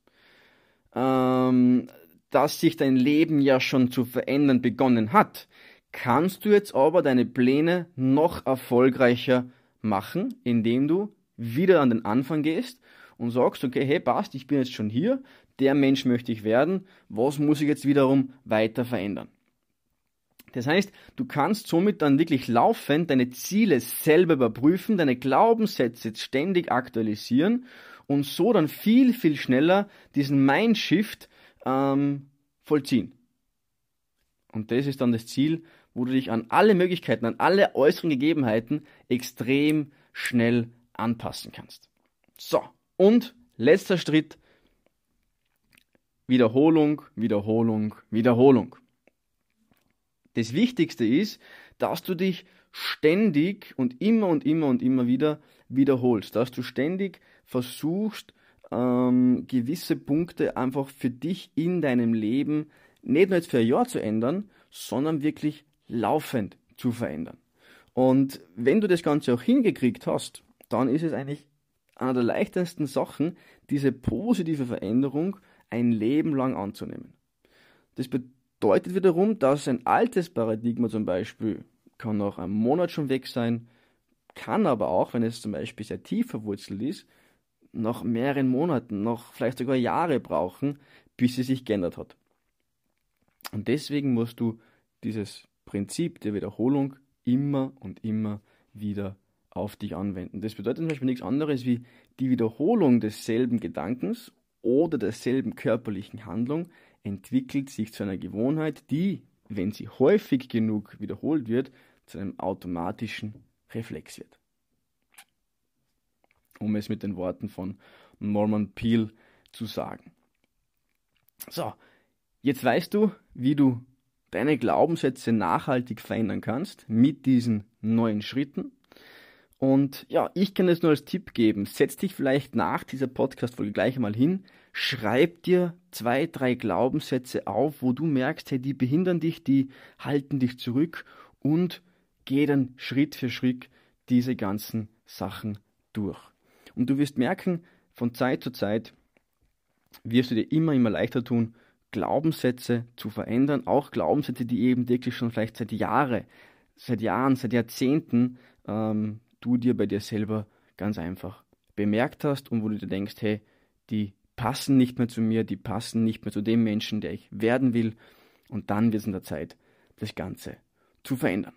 ähm, dass sich dein Leben ja schon zu verändern begonnen hat, kannst du jetzt aber deine Pläne noch erfolgreicher machen, indem du wieder an den Anfang gehst und sagst, okay, hey, passt, ich bin jetzt schon hier, der Mensch möchte ich werden, was muss ich jetzt wiederum weiter verändern? Das heißt, du kannst somit dann wirklich laufend deine Ziele selber überprüfen, deine Glaubenssätze ständig aktualisieren und so dann viel, viel schneller diesen Mindshift ähm, vollziehen. Und das ist dann das Ziel, wo du dich an alle Möglichkeiten, an alle äußeren Gegebenheiten extrem schnell anpassen kannst. So, und letzter Schritt, Wiederholung, Wiederholung, Wiederholung. Das Wichtigste ist, dass du dich ständig und immer und immer und immer wieder wiederholst, dass du ständig versuchst, ähm, gewisse Punkte einfach für dich in deinem Leben nicht nur jetzt für ein Jahr zu ändern, sondern wirklich laufend zu verändern. Und wenn du das Ganze auch hingekriegt hast, dann ist es eigentlich einer der leichtesten Sachen, diese positive Veränderung ein Leben lang anzunehmen. Das bedeutet wiederum, dass ein altes Paradigma zum Beispiel kann nach einem Monat schon weg sein, kann aber auch, wenn es zum Beispiel sehr tief verwurzelt ist, nach mehreren Monaten, noch vielleicht sogar Jahre brauchen, bis sie sich geändert hat. Und deswegen musst du dieses Prinzip der Wiederholung immer und immer wieder auf dich anwenden. Das bedeutet zum Beispiel nichts anderes wie die Wiederholung desselben Gedankens oder derselben körperlichen Handlung entwickelt sich zu einer Gewohnheit, die, wenn sie häufig genug wiederholt wird, zu einem automatischen Reflex wird. Um es mit den Worten von Norman Peel zu sagen. So, jetzt weißt du, wie du deine Glaubenssätze nachhaltig verändern kannst mit diesen neuen Schritten. Und ja, ich kann es nur als Tipp geben. Setz dich vielleicht nach dieser Podcast-Folge gleich einmal hin. Schreib dir zwei, drei Glaubenssätze auf, wo du merkst, hey, die behindern dich, die halten dich zurück und geh dann Schritt für Schritt diese ganzen Sachen durch. Und du wirst merken, von Zeit zu Zeit wirst du dir immer, immer leichter tun, Glaubenssätze zu verändern, auch Glaubenssätze, die eben wirklich schon vielleicht seit Jahren, seit Jahren, seit Jahrzehnten ähm, du dir bei dir selber ganz einfach bemerkt hast und wo du dir denkst, hey, die passen nicht mehr zu mir, die passen nicht mehr zu dem Menschen, der ich werden will. Und dann wird es in der Zeit, das Ganze zu verändern.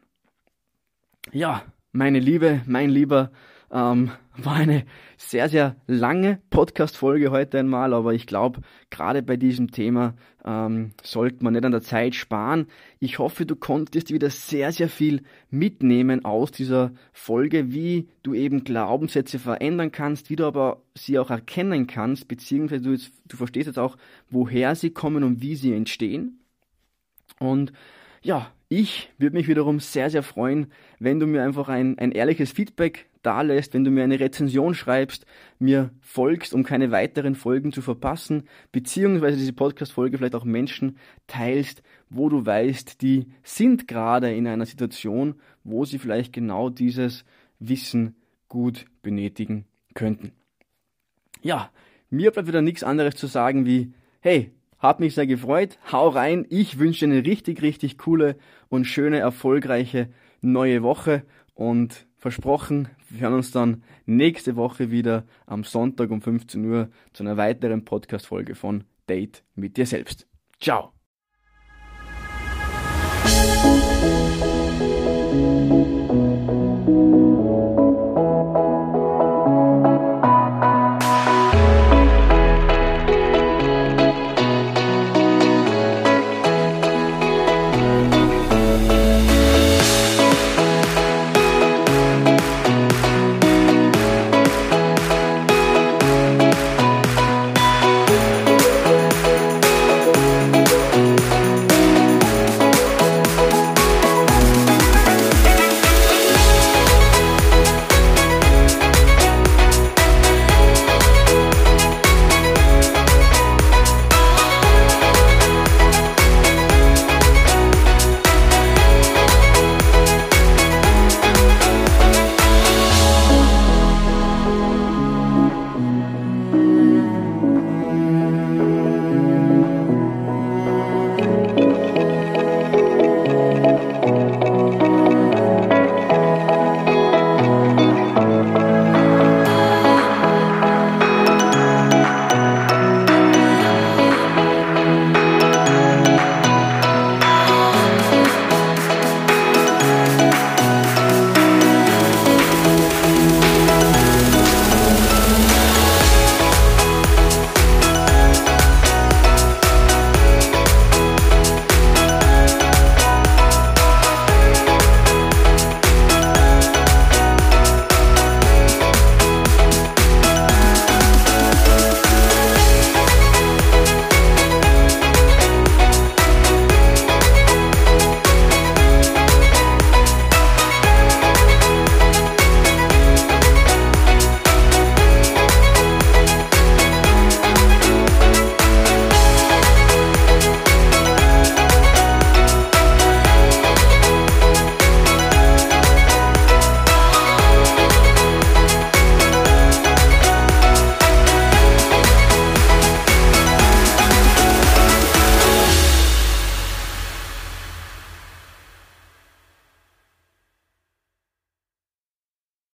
Ja, meine Liebe, mein Lieber, ähm, war eine sehr, sehr lange Podcast-Folge heute einmal, aber ich glaube, gerade bei diesem Thema ähm, sollte man nicht an der Zeit sparen. Ich hoffe, du konntest wieder sehr, sehr viel mitnehmen aus dieser Folge, wie du eben Glaubenssätze verändern kannst, wie du aber sie auch erkennen kannst, beziehungsweise du, jetzt, du verstehst jetzt auch, woher sie kommen und wie sie entstehen. Und ja, ich würde mich wiederum sehr, sehr freuen, wenn du mir einfach ein, ein ehrliches Feedback da lässt, wenn du mir eine Rezension schreibst, mir folgst, um keine weiteren Folgen zu verpassen, beziehungsweise diese Podcast-Folge vielleicht auch Menschen teilst, wo du weißt, die sind gerade in einer Situation, wo sie vielleicht genau dieses Wissen gut benötigen könnten. Ja, mir bleibt wieder nichts anderes zu sagen wie, hey, hat mich sehr gefreut. Hau rein. Ich wünsche eine richtig, richtig coole und schöne, erfolgreiche neue Woche. Und versprochen, wir hören uns dann nächste Woche wieder am Sonntag um 15 Uhr zu einer weiteren Podcast-Folge von Date mit dir selbst. Ciao.